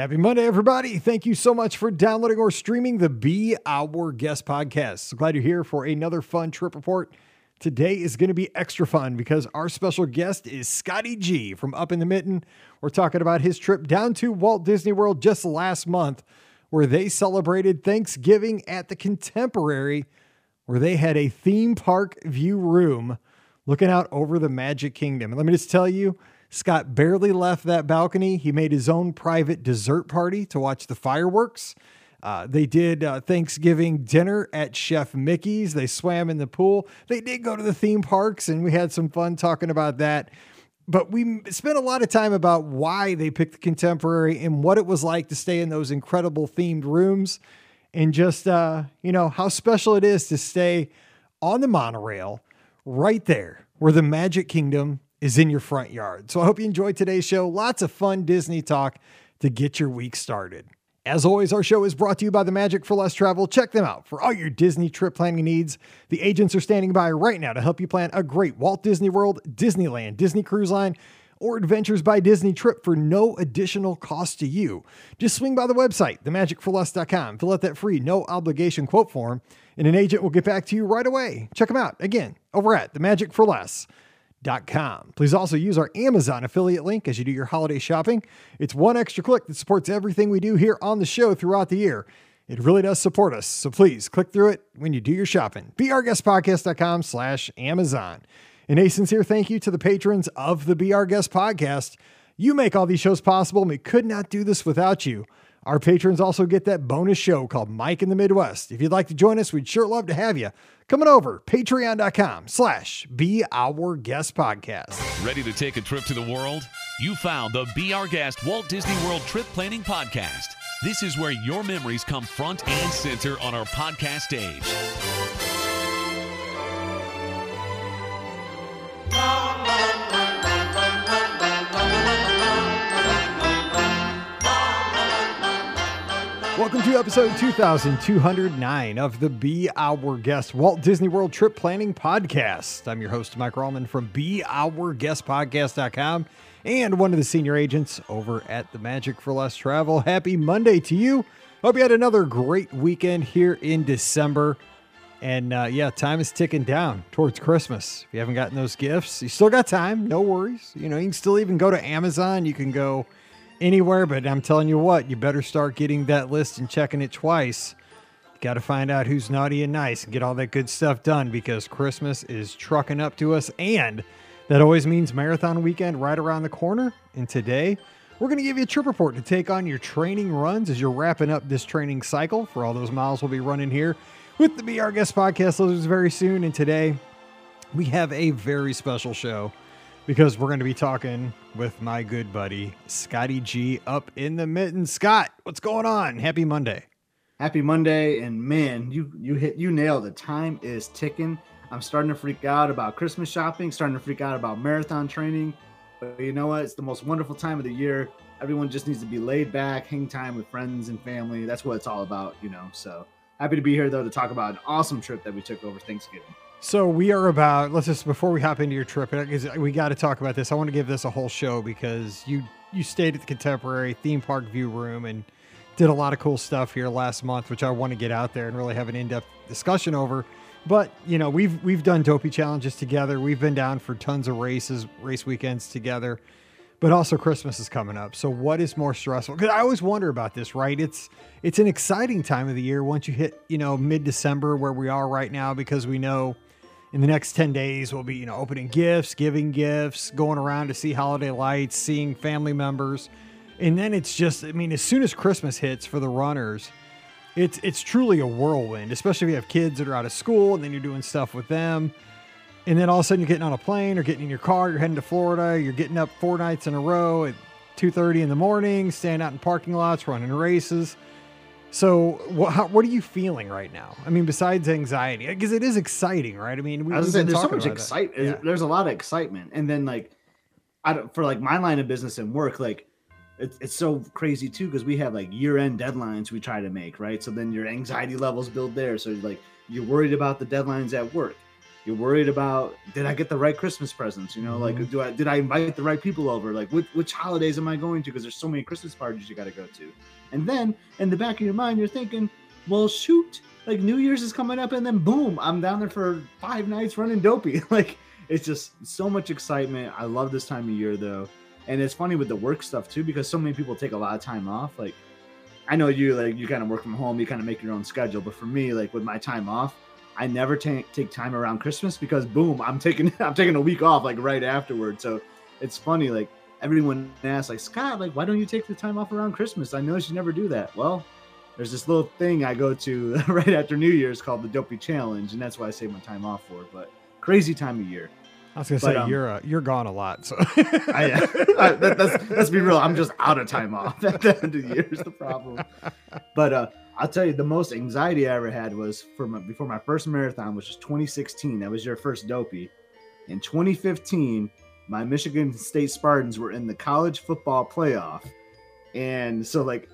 Happy Monday, everybody. Thank you so much for downloading or streaming the Be Our Guest podcast. So glad you're here for another fun trip report. Today is going to be extra fun because our special guest is Scotty G from Up in the Mitten. We're talking about his trip down to Walt Disney World just last month, where they celebrated Thanksgiving at the Contemporary, where they had a theme park view room looking out over the Magic Kingdom. And let me just tell you, Scott barely left that balcony. He made his own private dessert party to watch the fireworks. Uh, they did uh, Thanksgiving dinner at Chef Mickey's. They swam in the pool. They did go to the theme parks, and we had some fun talking about that. But we spent a lot of time about why they picked the contemporary and what it was like to stay in those incredible themed rooms, and just uh, you know how special it is to stay on the monorail right there where the Magic Kingdom is in your front yard. So I hope you enjoyed today's show. Lots of fun Disney talk to get your week started. As always, our show is brought to you by the Magic for Less Travel. Check them out for all your Disney trip planning needs. The agents are standing by right now to help you plan a great Walt Disney World, Disneyland, Disney Cruise Line, or Adventures by Disney trip for no additional cost to you. Just swing by the website, themagicforless.com, fill out that free, no obligation quote form, and an agent will get back to you right away. Check them out again over at The Magic for Less. Com. Please also use our Amazon affiliate link as you do your holiday shopping. It's one extra click that supports everything we do here on the show throughout the year. It really does support us. So please click through it when you do your shopping. BeOurGuestPodcast.com slash Amazon. And a sincere thank you to the patrons of the Be Our Guest Podcast. You make all these shows possible, and we could not do this without you. Our patrons also get that bonus show called Mike in the Midwest. If you'd like to join us, we'd sure love to have you. Coming over, patreon.com slash be our guest podcast. Ready to take a trip to the world? You found the Be Our Guest Walt Disney World Trip Planning Podcast. This is where your memories come front and center on our podcast stage. Welcome to episode 2209 of the Be Our Guest Walt Disney World Trip Planning Podcast. I'm your host, Mike Rallman from BeOurGuestPodcast.com and one of the senior agents over at the Magic for Less Travel. Happy Monday to you. Hope you had another great weekend here in December. And uh, yeah, time is ticking down towards Christmas. If you haven't gotten those gifts, you still got time. No worries. You know, you can still even go to Amazon. You can go anywhere, but I'm telling you what, you better start getting that list and checking it twice. Got to find out who's naughty and nice and get all that good stuff done because Christmas is trucking up to us. And that always means marathon weekend right around the corner. And today, we're going to give you a trip report to take on your training runs as you're wrapping up this training cycle for all those miles we'll be running here with the Our Guest podcast listeners very soon. And today, we have a very special show because we're going to be talking with my good buddy Scotty G up in the mitten. Scott, what's going on? Happy Monday. Happy Monday, and man, you you hit you nailed it. Time is ticking. I'm starting to freak out about Christmas shopping, starting to freak out about marathon training. But you know what? It's the most wonderful time of the year. Everyone just needs to be laid back, hang time with friends and family. That's what it's all about, you know. So happy to be here though to talk about an awesome trip that we took over Thanksgiving. So we are about. Let's just before we hop into your trip, uh, because we got to talk about this. I want to give this a whole show because you you stayed at the Contemporary Theme Park View Room and did a lot of cool stuff here last month, which I want to get out there and really have an in depth discussion over. But you know, we've we've done dopey challenges together. We've been down for tons of races, race weekends together. But also Christmas is coming up. So what is more stressful? Because I always wonder about this, right? It's it's an exciting time of the year once you hit, you know, mid December where we are right now, because we know in the next 10 days we'll be you know opening gifts giving gifts going around to see holiday lights seeing family members. And then it's just i mean as soon as christmas hits for the runners it's it's truly a whirlwind especially if you have kids that are out of school and then you're doing stuff with them. And then all of a sudden you're getting on a plane or getting in your car you're heading to florida you're getting up four nights in a row at 2.30 in the morning staying out in parking lots running races so, what, how, what are you feeling right now? I mean, besides anxiety, because it is exciting, right? I mean, we, I was saying, there's so much excitement. Yeah. There's a lot of excitement, and then like, I don't, for like my line of business and work, like it's, it's so crazy too because we have like year end deadlines we try to make, right? So then your anxiety levels build there. So like you're worried about the deadlines at work, you're worried about did I get the right Christmas presents? You know, Mhm. like do I did I invite the right people over? Like which which holidays am I going to? Because there's so many Christmas parties you got to go to. And then in the back of your mind, you're thinking, well, shoot, like New Year's is coming up, and then boom, I'm down there for five nights running dopey. like it's just so much excitement. I love this time of year though, and it's funny with the work stuff too because so many people take a lot of time off. Like I know you like you kind of work from home, you kind of make your own schedule, but for me, like with my time off. I never take take time around Christmas because boom, I'm taking I'm taking a week off like right afterward. So it's funny, like everyone asks, like Scott, like why don't you take the time off around Christmas? I noticed you never do that. Well, there's this little thing I go to right after New Year's called the Dopey Challenge, and that's why I save my time off for. But crazy time of year. I was gonna But, say um, you're uh, you're gone a lot, so I, I, that, that's, let's be real. I'm just out of time off at the end of the year is the problem. But uh, I'll tell you, the most anxiety I ever had was for my, before my first marathon, which was 2016. That was your first dopey. In 2015, my Michigan State Spartans were in the college football playoff, and so like.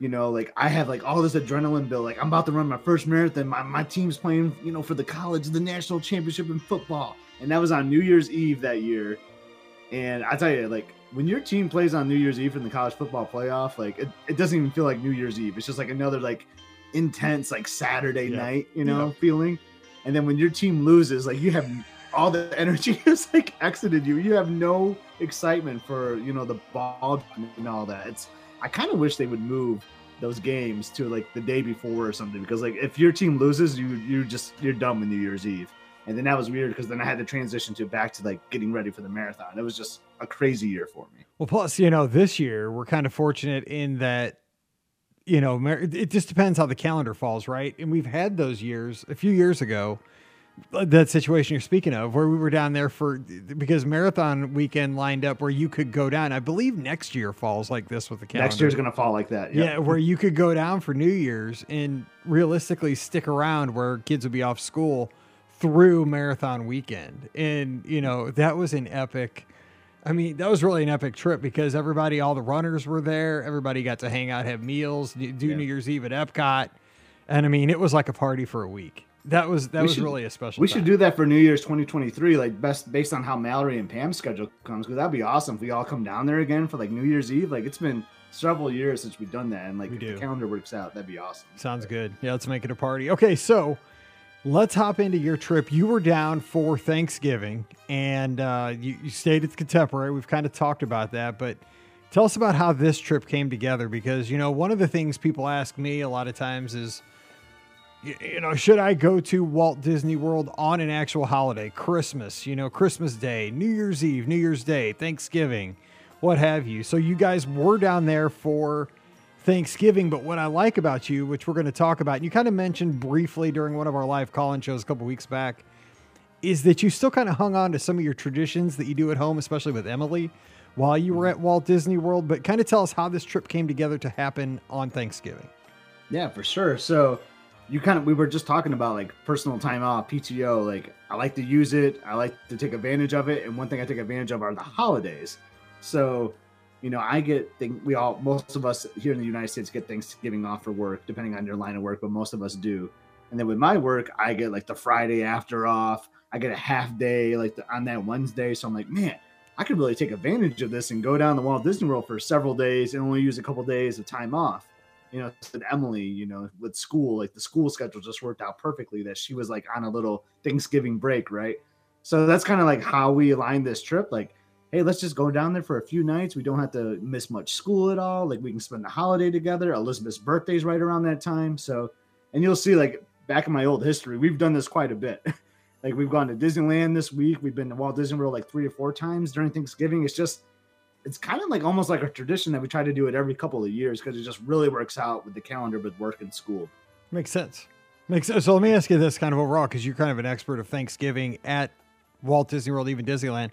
You know, like I have like all this adrenaline build. Like I'm about to run my first marathon. My, my team's playing, you know, for the college, the national championship in football. And that was on New Year's Eve that year. And I tell you, like when your team plays on New Year's Eve in the college football playoff, like it, it doesn't even feel like New Year's Eve. It's just like another like intense like Saturday Yeah. night, you know, Yeah. feeling. And then when your team loses, like you have all the energy has like exited you. You have no excitement for you know the ball and all that. It's I kind of wish they would move those games to like the day before or something because like if your team loses, you you just you're done with New Year's Eve. And then that was weird because then I had to transition to back to like getting ready for the marathon. It was just a crazy year for me. Well, plus, you know, this year we're kind of fortunate in that, you know, it just depends how the calendar falls, right? And we've had those years a few years ago, that situation you're speaking of, where we were down there for because marathon weekend lined up where you could go down. I believe next year falls like this with the calendar. Next year's gonna fall like that. Yep. Yeah, where you could go down for New Year's and realistically stick around where kids would be off school through marathon weekend. And, you know, that was an epic. I mean, that was really an epic trip because everybody, all the runners were there. Everybody got to hang out, have meals, do do Yeah. New Year's Eve at Epcot. And I mean, it was like a party for a week. That was that We was should- really a special. We time. should do that for New Year's 2023, like best based on how Mallory and Pam's schedule comes, because that'd be awesome if we all come down there again for like New Year's Eve. Like it's been several years since we've done that, and like We if do. the calendar works out, that'd be awesome. Sounds good. Yeah, let's make it a party. Okay, so let's hop into your trip. You were down for Thanksgiving and uh, you, you stayed at the Contemporary. We've kind of talked about that, but tell us about how this trip came together because, you know, one of the things people ask me a lot of times is, you know, should I go to Walt Disney World on an actual holiday? Christmas, you know, Christmas Day, New Year's Eve, New Year's Day, Thanksgiving, what have you. So you guys were down there for Thanksgiving, but what I like about you, which we're going to talk about, and you kind of mentioned briefly during one of our live call-in shows a couple weeks back, is that you still kind of hung on to some of your traditions that you do at home, especially with Emily, while you were mm-hmm. at Walt Disney World. But kind of tell us how this trip came together to happen on Thanksgiving. Yeah, for sure. So you kind of we were just talking about like personal time off, PTO. Like I like to use it. I like to take advantage of it. And one thing I take advantage of are the holidays. So, you know, I get thing we all most of us here in the United States get Thanksgiving off for work, depending on your line of work, but most of us do. And then with my work, I get like the Friday after off. I get a half day like the, on that Wednesday. So I'm like, man, I could really take advantage of this and go down to Walt Disney World for several days and only use a couple days of time off you know, said Emily, you know, with school, like the school schedule just worked out perfectly that she was like on a little Thanksgiving break, right? So that's kind of like how we aligned this trip. Like, hey, let's just go down there for a few nights. We don't have to miss much school at all. Like, we can spend the holiday together. Elizabeth's birthday's right around that time. So, and you'll see, like, back in my old history, we've done this quite a bit. like, we've gone to Disneyland this week. We've been to Walt Disney World like three or four times during Thanksgiving. It's just, it's kind of like almost like a tradition that we try to do it every couple of years because it just really works out with the calendar with work and school. Makes sense. Makes sense. So let me ask you this kind of overall, because you're kind of an expert of Thanksgiving at Walt Disney World, even Disneyland.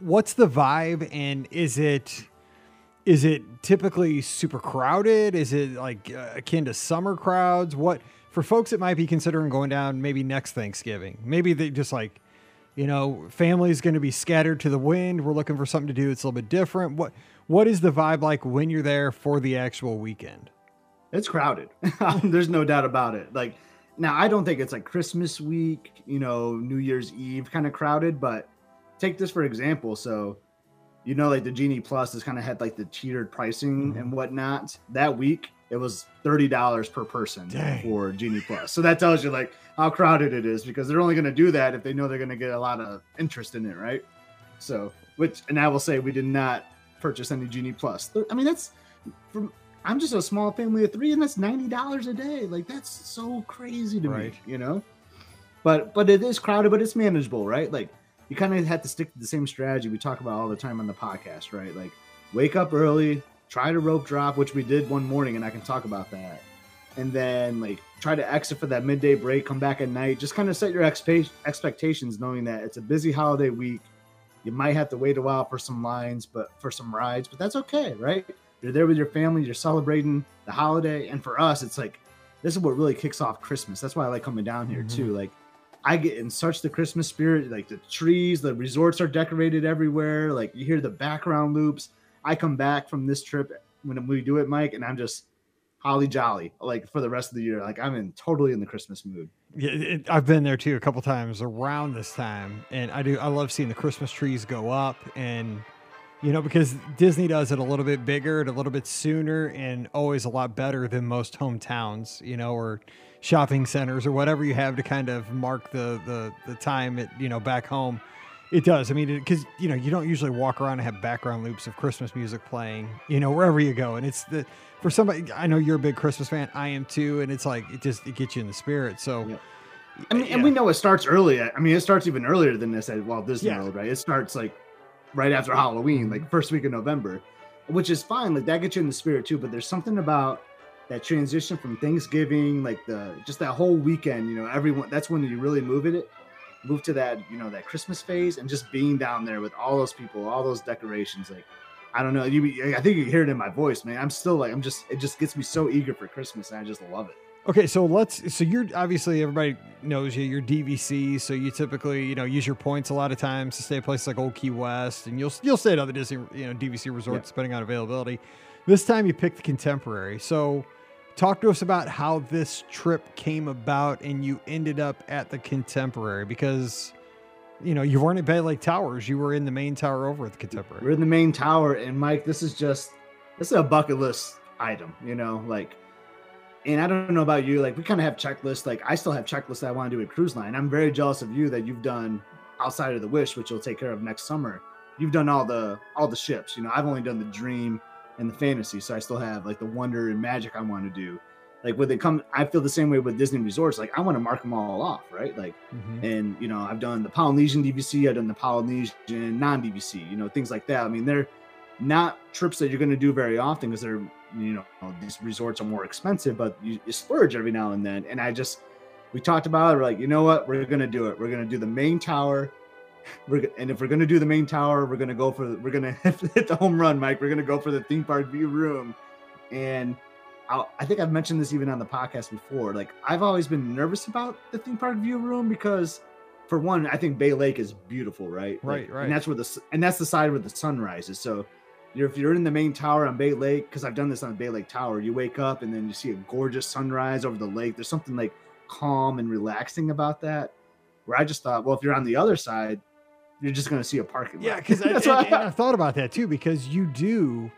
What's the vibe, and is it is it typically super crowded? Is it like uh, akin to summer crowds? What for folks that might be considering going down maybe next Thanksgiving? Maybe they just like, you know, family's going to be scattered to the wind. We're looking for something to do. It's a little bit different. What what is the vibe like when you're there for the actual weekend? It's crowded. There's no doubt about it. Like now I don't think it's like Christmas week, you know, New Year's Eve kind of crowded, but take this for example. So, you know, like the Genie Plus has kind of had like the cheated pricing Mhm. and whatnot. That week it was thirty dollars per person Dang. for Genie Plus. So that tells you like how crowded it is because they're only going to do that if they know they're going to get a lot of interest in it, right? So, which and I will say we did not purchase any Genie Plus. I mean, that's from I'm just a small family of three, and that's ninety dollars a day. Like that's so crazy to Right. me, you know. But but it is crowded, but it's manageable, right? Like you kind of have to stick to the same strategy we talk about all the time on the podcast, right? Like wake up early, try to rope drop, which we did one morning, and I can talk about that. And then like try to exit for that midday break, come back at night. Just kind of set your expe- expectations, knowing that it's a busy holiday week. You might have to wait a while for some lines, but for some rides, but that's okay, right? You're there with your family, you're celebrating the holiday, and for us, it's like this is what really kicks off Christmas. That's why I like coming down here Mhm. too. Like I get in such the Christmas spirit. Like the trees, the resorts are decorated everywhere. Like you hear the background loops. I come back from this trip when we do it, Mike, and I'm just holly jolly like for the rest of the year. Like I'm in totally in the Christmas mood. Yeah, it, I've been there too a couple times around this time, and I do. I love seeing the Christmas trees go up, and you know because Disney does it a little bit bigger and a little bit sooner, and always a lot better than most hometowns, you know, or shopping centers or whatever you have to kind of mark the the the time at you know back home. It does. I mean, because you know you don't usually walk around and have background loops of Christmas music playing, you know, wherever you go, and it's the for somebody. I know you're a big Christmas fan. I am too, and it's like it just it gets you in the spirit. So. Yep. I mean, yeah. and we know it starts early. I mean, it starts even earlier than this at Walt Disney Yeah. World, right? It starts like right after Halloween, like mm-hmm. first week of November, which is fine. Like that gets you in the spirit too. But there's something about that transition from Thanksgiving, like the just that whole weekend. You know, everyone. That's when you really move it. Move to that, you know, that Christmas phase, and just being down there with all those people, all those decorations. Like, I don't know. You, I think you hear it in my voice, man. I'm still like, I'm just. It just gets me so eager for Christmas, and I just love it. Okay, so let's. So you're obviously everybody knows you. You're DVC, so you typically you know use your points a lot of times to stay at places like Old Key West, and you'll you'll stay at other Disney you know DVC resorts Yeah. depending on availability. This time you picked the Contemporary. So talk to us about how this trip came about and you ended up at the Contemporary because you know you weren't at Bay Lake Towers. You were in the main tower over at the Contemporary. We're in the main tower, and Mike, this is just this is a bucket list item, you know, like. And I don't know about you, like we kind of have checklists. Like I still have checklists I want to do at cruise line. I'm very jealous of you that you've done outside of the Wish, which you'll take care of next summer. You've done all the all the ships. You know, I've only done the Dream and the Fantasy, so I still have like the Wonder and Magic I want to do. Like when they come, I feel the same way with Disney resorts. Like I want to mark them all off, right? Like Mhm. and you know i've done the polynesian dvc i've done the polynesian non-dvc you know things like that i mean they're not trips that you're going to do very often because they're you know these resorts are more expensive but you, you splurge every now and then and i just we talked about it we're like you know what we're going to do it we're going to do the main tower we're and if we're going to do the main tower we're going to go for the, we're going to hit the home run mike we're going to go for the theme park view room and I'll, I think I've mentioned this even on the podcast before. Like I've always been nervous about the theme park view room because, for one, I think Bay Lake is beautiful, right? Like, Right, right. And that's where the and that's the side where the sun rises. So, you're, if you're in the main tower on Bay Lake, because I've done this on Bay Lake Tower, you wake up and then you see a gorgeous sunrise over the lake. There's something like calm and relaxing about that. Where I just thought, well, if you're on the other side, you're just going to see a parking lot. Yeah, because I, and- I thought about that too. Because you do,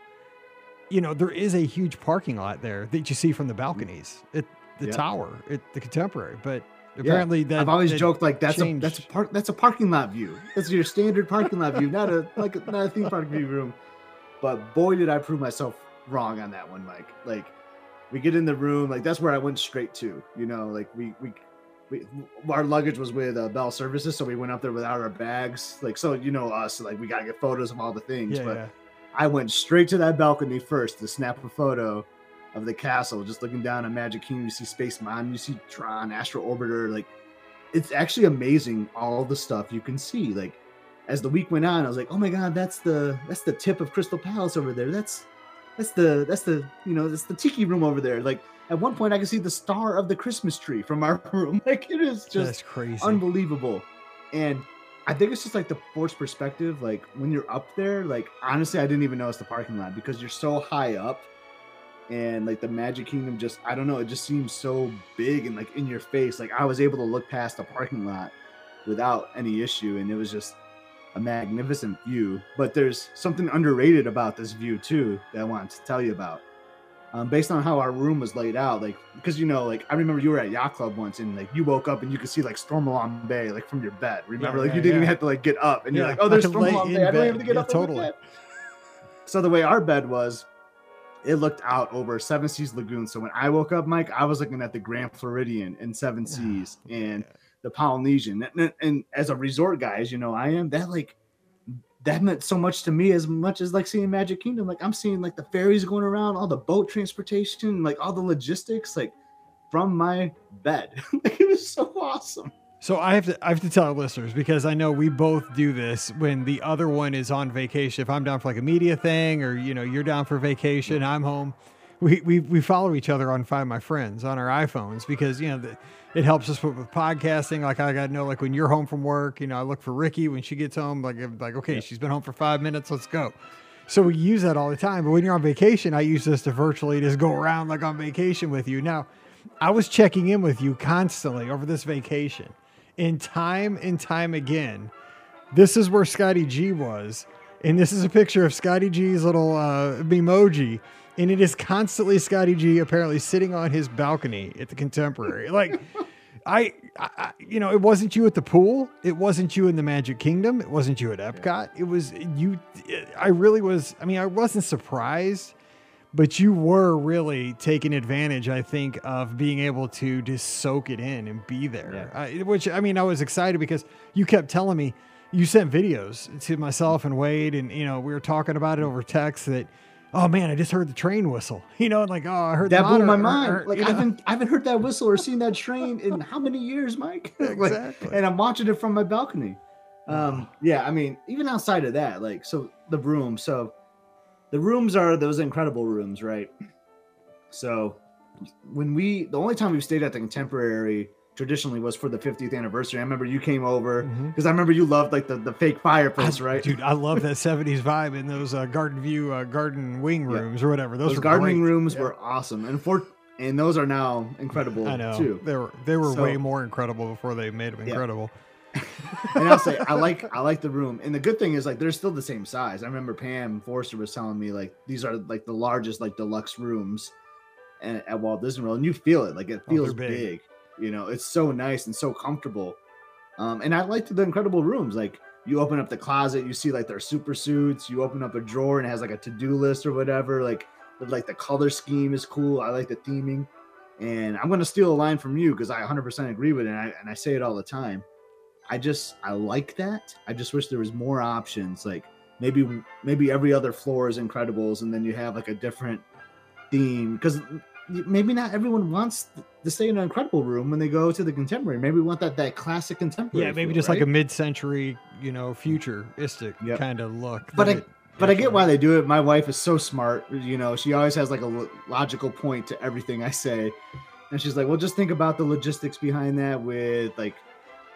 you know, there is a huge parking lot there that you see from the balconies at the Yeah. tower at the Contemporary. But apparently, that I've always that- joked like that's a that's a park that's a parking lot view. That's your standard parking lot view, not a like a, not a theme park view room. But boy, did I prove myself wrong on that one, Mike. Like we get in the room, like that's where I went straight to. You know, like we we. We, our luggage was with uh, Bell Services, so we went up there without our bags. Like, so you know us, like we gotta get photos of all the things. Yeah, but yeah. I went straight to that balcony first to snap a photo of the castle, just looking down on Magic Kingdom. You see Space Mountain, you see Tron, Astro Orbiter. Like, it's actually amazing all the stuff you can see. Like, as the week went on, I was like, oh my god, that's the that's the tip of Crystal Palace over there. That's that's the that's the you know that's the tiki room over there. Like, at one point, I could see the star of the Christmas tree from our room. Like, it is just that's crazy. unbelievable. And I think it's just like the forced perspective. Like when you're up there, like honestly, I didn't even notice the parking lot because you're so high up and like the Magic Kingdom just I don't know, it just seems so big and like in your face. Like I was able to look past the parking lot without any issue, and it was just a magnificent view. But there's something underrated about this view too that I wanted to tell you about. Um, based on how our room was laid out, like because you know, like I remember you were at yacht club once, and like you woke up and you could see like Stormalong Bay like from your bed. Remember, Yeah, like yeah, you didn't even have to like get up, and Yeah, you're like, oh, there's could lay Stormalong in Bay. I don't even have to get Yeah, up. totally. So the way our bed was, it looked out over Seven Seas Lagoon. So when I woke up, Mike, I was looking at the Grand Floridian and Seven Seas and the Polynesian. And, and as a resort guy, as you know, I am that like that meant so much to me as much as like seeing Magic Kingdom. Like I'm seeing like the ferries going around, all the boat transportation, like all the logistics, like from my bed. like, it was so awesome. So I have to I have to tell our listeners because I know we both do this when the other one is on vacation. If I'm down for like a media thing or you know you're down for vacation, I'm home. We we, we follow each other on Find My Friends on our iPhones because you know the, it helps us with, with podcasting. Like I got to know like when you're home from work, you know I look for Ricky when she gets home. Like like okay, she's been home for five minutes. Let's go. So we use that all the time. But when you're on vacation, I use this to virtually just go around like on vacation with you. Now, I was checking in with you constantly over this vacation. And time and time again, this is where Scotty G was. And this is a picture of Scotty G's little uh, emoji. And it is constantly Scotty G apparently sitting on his balcony at the Contemporary. Like, I, I, you know, it wasn't you at the pool. It wasn't you in the Magic Kingdom. It wasn't you at Epcot. It was you. I really was. I mean, I wasn't surprised, but you were really taking advantage, I think, of being able to just soak it in and be there. I, which I mean, I was excited because you kept telling me you sent videos to myself and Wade, and you know, we were talking about it over text that. Oh man, I just heard the train whistle. You know, and like, oh, I heard That blew my mind. or- or, Like I haven't, I haven't heard that whistle or seen that train in how many years, Mike? Like, Exactly. and I'm watching it from my balcony. Um, yeah, I mean, even outside of that, like so the room, so the rooms are those incredible rooms, right? So when we the only time we've stayed at the contemporary traditionally was for the 50th anniversary. I remember you came over because I remember you loved like the, the fake fireplace, I- right? Dude, I love that 70s vibe in those uh, garden view, uh, garden wing Yeah. rooms or whatever. Those, Those, gardening great. rooms Yeah. were awesome. And for and those are now incredible I know. too. They were they were So- way more incredible before they made them Yeah. incredible. and I'll say I like I like the room. And the good thing is like they're still the same size. I remember Pam Forster was telling me like these are like the largest like deluxe rooms at, at Walt Disney World, and you feel it like it Oh, feels big. big. You know, it's so nice and so comfortable. Um, and I liked the incredible rooms. Like you open up the closet, you see like their super suits. You open up a drawer and it has like a to do list or whatever. Like like the color scheme is cool. I like the theming. And I'm gonna steal a line from you because I 100% agree with it, and I, and I say it all the time. I just I like that. I just wish there was more options. Like maybe maybe every other floor is Incredibles, and then you have like a different theme because maybe not everyone wants to stay in an Incredible room when they go to the Contemporary. Maybe we want that that classic Contemporary. Yeah, maybe feel, just like a mid-century, you know, futuristic Yep. kind of look. But I- it But I get why they do it. My wife is so smart. You know, she always has like a logical point to everything I say. And she's like, well, just think about the logistics behind that with like,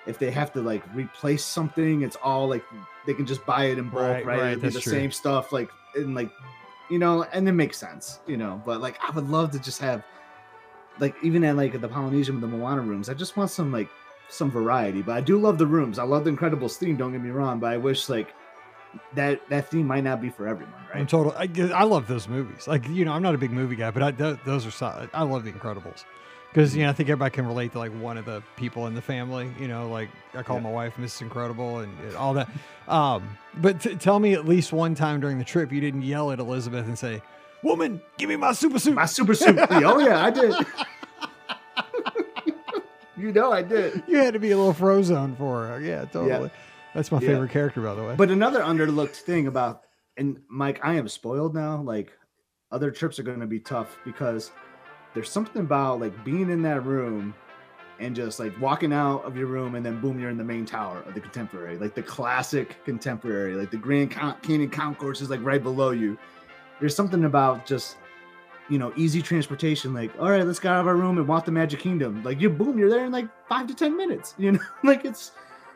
if they have to like replace something, it's all like they can just buy it in bulk, Right, right? right, the true. same stuff, like, in like, you know, and it makes sense, you know. But like, I would love to just have, like, even at like the Polynesian with the Moana rooms, I just want some like some variety. But I do love the rooms. I love the Incredibles theme. Don't get me wrong, but I wish like that that theme might not be for everyone, Right? I'm total. I, I love those movies. Like you know, I'm not a big movie guy, but I, th- those are. I love The Incredibles because you know I think everybody can relate to like one of the people in the family. You know, like I call Yeah. my wife Mrs. Incredible and, and all that. Um, but t- tell me at least one time during the trip you didn't yell at Elizabeth and say, "Woman, give me my super suit." My super suit. oh yeah, I did. you know I did. you had to be a little Frozone for her. Yeah, totally. That's my Yeah. favorite character, by the way. But another underlooked thing about and Mike, I am spoiled now. Like other trips are going to be tough because there's something about like being in that room and just like walking out of your room and then boom, you're in the main tower of the contemporary, like the classic contemporary, like the Grand Con- Canyon Concourse is like right below you. There's something about just you know easy transportation. Like all right, let's get out of our room and walk the Magic Kingdom. Like you boom, you're there in like five to ten minutes. You know, like it's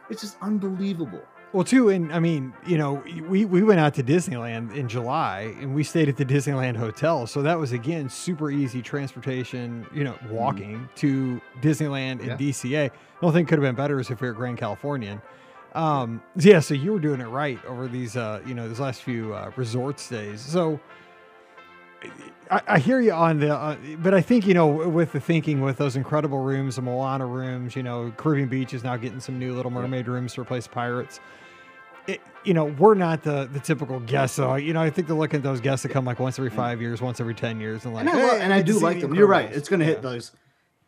it's just unbelievable. Well, too, and I mean, you know, we we went out to Disneyland in July, and we stayed at the Disneyland hotel, so that was again super easy transportation. You know, walking to Disneyland in Yeah. DCA. The only thing could have been better is if we were Grand Californian. Um, yeah, so you were doing it right over these, uh, you know, these last few uh, resort stays. So I, I hear you on the, uh, but I think you know, with the thinking with those incredible rooms, the Moana rooms, you know, Caribbean Beach is now getting some new Little Mermaid rooms to replace Pirates. You know, we're not the the typical guests. So you know, I think they're looking at those guests that come like once every five years, once every ten years, and like, and I, "Hey, and I do like them. You're right. It's gonna Yeah. hit those,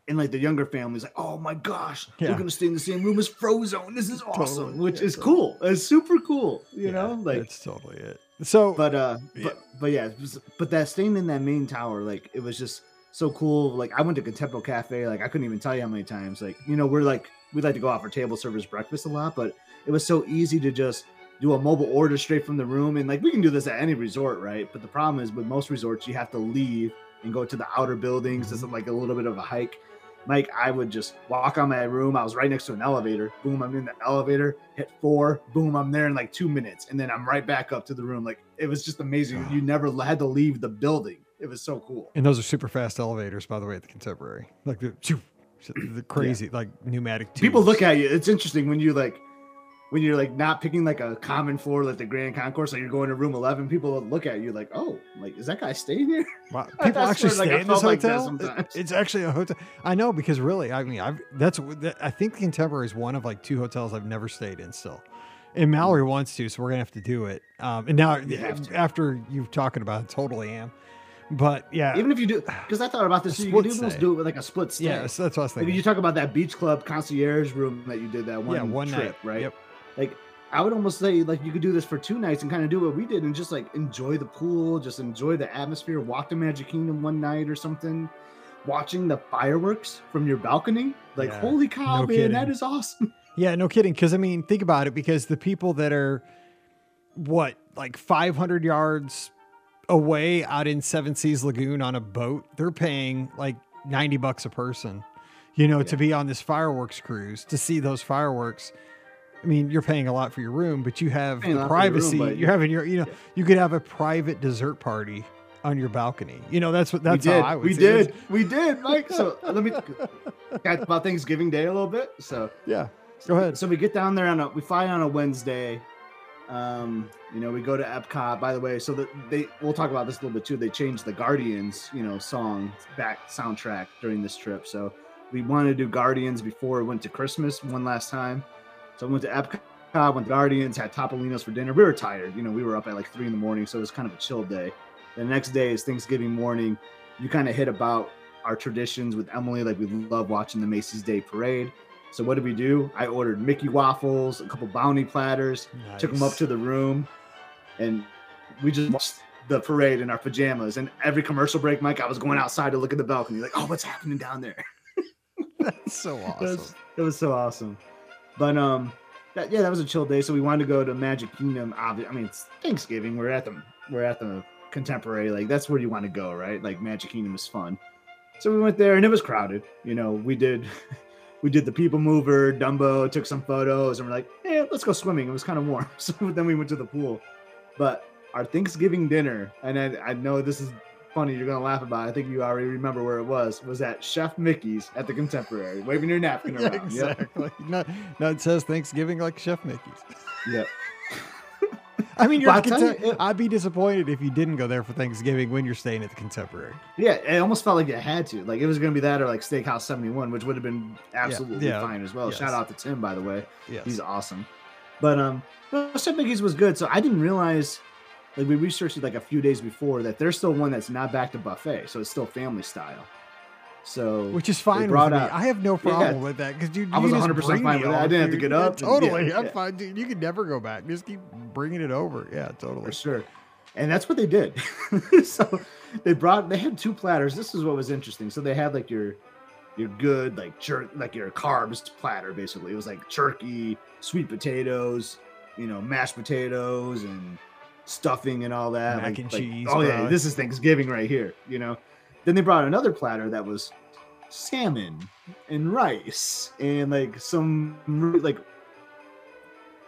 and like the younger families, like, oh my gosh, Yeah. we're gonna stay in the same room as Frozone. This is awesome, Totally. which Yeah, is totally. cool. It's super cool. You know, like, that's totally it. So, but uh, but but yeah, was- but that staying in that main tower, like, it was just so cool. Like, I went to Contempo Cafe. Like, I couldn't even tell you how many times. Like, you know, we're like, we like to go out for table service breakfast a lot, but it was so easy to just do a mobile order straight from the room. And like, we can do this at any resort, right? But the problem is with most resorts, you have to leave and go to the outer buildings. It's mm-hmm. like a little bit of a hike. Mike, I would just walk on my room. I was right next to an elevator. Boom, I'm in the elevator. Hit four. Boom, I'm there in like two minutes, and then I'm right back up to the room. Like it was just amazing. Ah. You never had to leave the building. It was so cool. and those are super fast elevators, by the way, at the Contemporary, like the the crazy, like pneumatic. People look at you. It's interesting when you like when you're like not picking like a common floor like the Grand Concourse, like you're going to room eleven. People look at you like, oh, like is that guy staying here? Wow. People actually like, stay in this felt like hotel. It's actually a hotel. I know because really, I mean, I've that's that, I think the Contemporary is one of like two hotels I've never stayed in still. And Mallory wants to, so we're gonna have to do it. Um, and now after You after you talking about it, totally am. But yeah, Even if you do, because I thought about this, too, you could almost stay. do it with like a split stay. yeah, so that's what I was Like thinking. you talk about that beach club concierge room that you did that one, yeah, one trip, night, right? Yep. Like I would almost say like you could do this for two nights and kind of do what we did and just like enjoy the pool, just enjoy the atmosphere, walk to Magic Kingdom one night or something, watching the fireworks from your balcony. Like Yeah, holy cow, no man, kidding. that is awesome. Yeah, no kidding. Because I mean, think about it. Because the people that are what like 500 yards away out in Seven Seas Lagoon on a boat, they're paying like 90 bucks a person. You know, to be on this fireworks cruise to see those fireworks. I mean, you're paying a lot for your room, but you have the your room, privacy. you're having your, you know, yeah. you could have a private dessert party on your balcony. You know, that's what that's we did, how I would we did, we did, Mike. So let me got about Thanksgiving Day a little bit. So Yeah, go ahead. So we get down there on a we fly on a Wednesday. Um, you know, we go to Epcot. By the way, so that they we'll talk about this a little bit too. They changed the Guardians, you know, song back soundtrack during this trip. So we wanted to do Guardians before we went to Christmas one last time. So we went to Epcot, went to Guardians, had Topolinos for dinner. We were tired, you know, we were up at like three in the morning, so it was kind of a chill day. The next day is Thanksgiving morning. You kind of hit about our traditions with Emily. Like we love watching the Macy's Day Parade. So what did we do? I ordered Mickey waffles, a couple bounty platters, took them up to the room, and we just watched the parade in our pajamas. And every commercial break, Mike, I was going outside to look at the balcony, like, oh, what's happening down there? That's so It awesome. was, it was so awesome. But um, that, yeah, that was a chill day. So we wanted to go to Magic Kingdom. Obvi- I mean, it's Thanksgiving. We're at the we're at the Contemporary. Like that's where you want to go, right? Like Magic Kingdom is fun. So we went there, and it was crowded. You know, we did. We did the people mover, Dumbo, took some photos, and we're like, "Hey, let's go swimming." It was kind of warm, so then we went to the pool. But our Thanksgiving dinner, and I, I know this is funny, you're gonna laugh about. It. I think you already remember where it was. Was at Chef Mickey's at the Contemporary, waving your napkin Yeah, around. Yep. exactly. No, no, it says Thanksgiving like Chef Mickey's. Yep. I mean, you're But I'll tell contem- you, it- I'd be disappointed if you didn't go there for Thanksgiving when you're staying at the Contemporary. Yeah, it almost felt like you had to. Like it was gonna be that or like Steakhouse 71, which would have been absolutely yeah, fine as well. yes. Shout out to Tim, by the way. Yes. He's awesome. But um well, Chef Mickey's was good. So I didn't realize like we researched it like a few days before that there's still one that's not back to buffet, so it's still family style. So Which is fine with me. out- I have no Yeah. problem with that because dude, I was 100% fine with that. I didn't have to get up. Yeah, Yeah, totally, I'm yeah. fine, dude. You can never go back. Just keep bringing it over. Yeah, totally. for sure. And that's what they did. so they brought they had two platters. This is what was interesting. So they had like your your good like jerk like your carbs platter basically. It was like turkey, sweet potatoes, you know, mashed potatoes and stuffing and all that. Mac like- and like, cheese, Oh yeah, this is Thanksgiving right here, you know. Then they brought another platter that was salmon and rice and like some like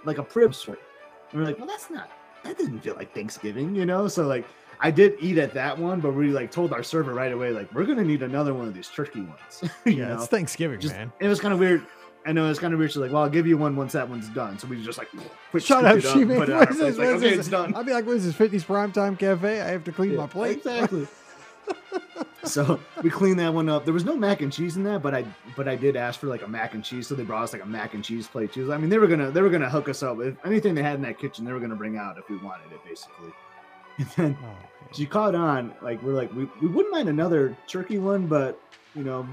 like a prib sort. And we're like, well, that's not that didn't feel like Thanksgiving, you know? So like I did eat at that one, but we like told our server right away, like, we're gonna need another one of these turkey ones. you yeah, know? it's Thanksgiving, Just- man. It was kind of weird. I know it's kind of weird. She's like, "Well, I'll give you one once that one's done." So we just like quick Shut up, she and made put it on what our is plate. this? Like, okay, it's done. I'd be like, what is this, 50s primetime cafe? I have to clean my plate. Exactly. so we cleaned that one up. There was no mac and cheese in that, but I but I did ask for like a mac and cheese, so they brought us like a mac and cheese plate too. I mean, they were gonna they were gonna hook us up if anything they had in that kitchen, they were gonna bring out if we wanted it, basically. And then Oh, she caught on, like we're like we, we wouldn't mind another turkey one, but you know,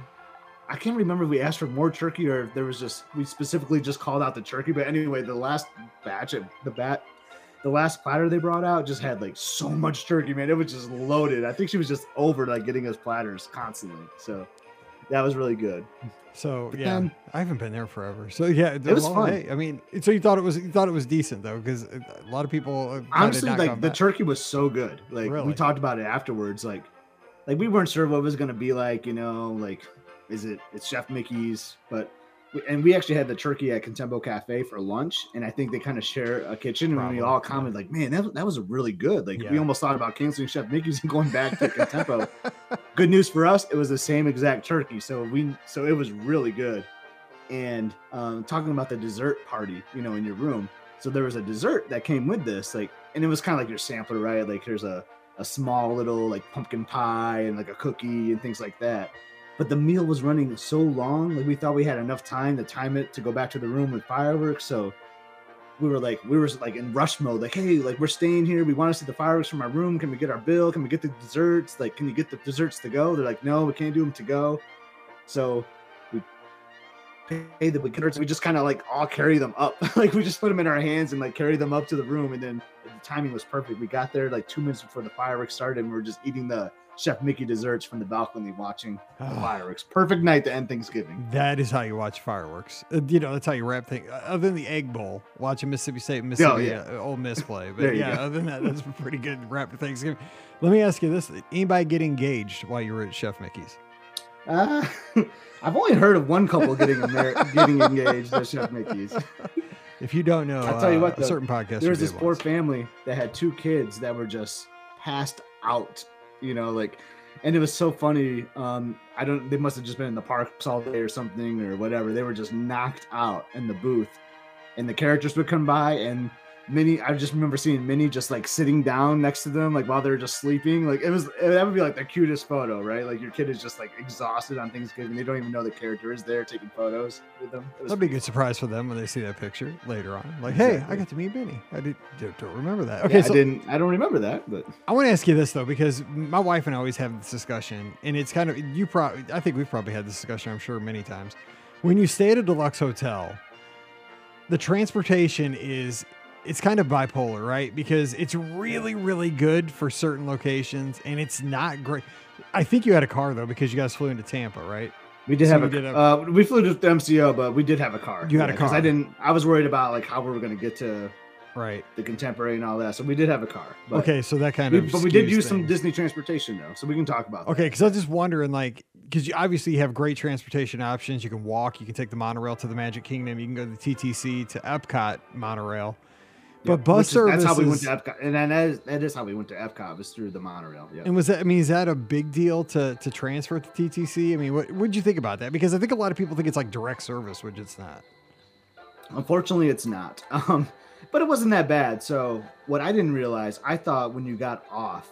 I can't remember if we asked for more turkey or if there was just we specifically just called out the turkey. But anyway, the last batch of the bat the last platter they brought out just had like so much turkey, man. It was just loaded. I think she was just over like getting us platters constantly. So that was really good. So But yeah, then- I haven't been there forever. So yeah, it was fun. I mean, so you thought it was you thought it was decent though, because a lot of people uh, have Honestly, like the turkey was so good. Like Really? we talked about it afterwards. Like like we weren't sure what it was gonna be like, you know, like is it it's Chef Mickey's, but and we actually had the turkey at Contempo Cafe for lunch, and I think they kind of share a kitchen, and we Probably, all yeah. commented like, "Man, that, that was really good." Like we almost thought about canceling Chef Mickey's and going back to Contempo. good news for us, it was the same exact turkey, so we so it was really good. And um, talking about the dessert party, you know, in your room, so there was a dessert that came with this, like, and it was kind of like your sampler, right? Like there's a a small little like pumpkin pie and like a cookie and things like that. But the meal was running so long, like we thought we had enough time to time it to go back to the room with fireworks. So we were like, we were like in rush mode, like, hey, like we're staying here. We want to see the fireworks from our room. Can we get our bill? Can we get the desserts? Like, can you get the desserts to go? They're like, no, we can't do them to go. So we paid the desserts. We just kind of like all carry them up. like we just put them in our hands and like carry them up to the room. And then the timing was perfect. We got there like two minutes before the fireworks started, and we were just eating the Chef Mickey desserts from the balcony, watching the fireworks. Perfect night to end Thanksgiving. that is how you watch fireworks. Uh, you know, that's how you wrap things. Other than the Egg Bowl, watching Mississippi State, and Mississippi, yeah. uh, Ole Miss play. But yeah, go. other than that, that's pretty good wrap for Thanksgiving. Let me ask you this: Anybody get engaged while you were at Chef Mickey's? Uh, I've only heard of one couple getting getting engaged at Chef Mickey's. If you don't know, I'll tell you uh, what, a though, certain podcast. There was this poor family that had two kids that were just passed out. You know, like, and it was so funny. Um, I don't. They must have just been in the parks all day or something or whatever. They were just knocked out in the booth, and the characters would come by and. Minnie, I just remember seeing Minnie just like sitting down next to them, like while they're just sleeping. Like it was, that would be like the cutest photo, right? Like your kid is just like exhausted on Thanksgiving. They don't even know the character is there taking photos with them. That'd be a good surprise for them when they see that picture later on. Like, hey, I got to meet Minnie. I did, don't remember that. Yeah, Okay, I didn't. I don't remember that, but I want to ask you this though, because my wife and I always have this discussion, and it's kind of you probably. I think we've probably had this discussion. I'm sure many times. When you stay at a deluxe hotel, the transportation is it's kind of bipolar, right? Because it's really, really good for certain locations, and it's not great. I think you had a car though, because you guys flew into Tampa, right? We did So have a, did have- uh, we flew to MCO, but we did have a car. You had a car. I didn't. I was worried about like how we were going to get to Right. the contemporary and all that. So we did have a car. But okay, so that kind we- of. but we did use some. Disney transportation though, so we can talk about. Okay, because I was just wondering, like, because you obviously have great transportation options. You can walk, you can take the monorail to the Magic Kingdom, you can go to the TTC to Epcot monorail. But bus services. That's how we went to Epcot, and that is, that is how we went to Epcot was through the monorail. Yeah. And was that? I mean, is that a big deal to to transfer to TTC? I mean, what would you think about that? Because I think a lot of people think it's like direct service, which it's not. Unfortunately, it's not. Um, but it wasn't that bad. So what I didn't realize, I thought when you got off,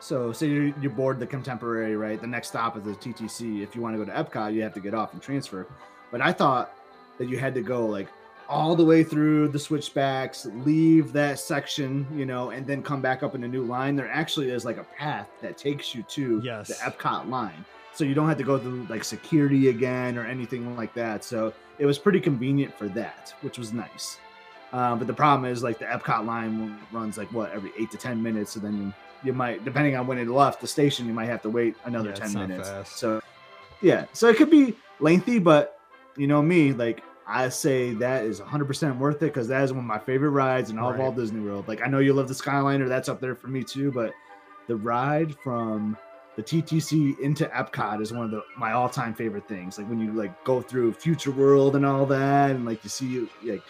so say you're, you're bored the Contemporary, right? The next stop is the TTC. If you want to go to Epcot, you have to get off and transfer. But I thought that you had to go like all the way through the switchbacks, leave that section, you know, and then come back up in a new line. There actually is like a path that takes you to Yes. the Epcot line. So you don't have to go through like security again or anything like that. So it was pretty convenient for that, which was nice. Uh, but the problem is like the Epcot line runs like what every eight to ten minutes, so then you, might, depending on when it left the station, you might have to wait another Yeah, ten minutes. fast. So yeah, so it could be lengthy, but you know me, like I say that is 100% worth it because that is one of my favorite rides in all of Right. Walt Disney World. Like I know you love the Skyliner, that's up there for me too, but the ride from the TTC into Epcot is one of the my all-time favorite things. Like when you like go through Future World and all that, and like you see you like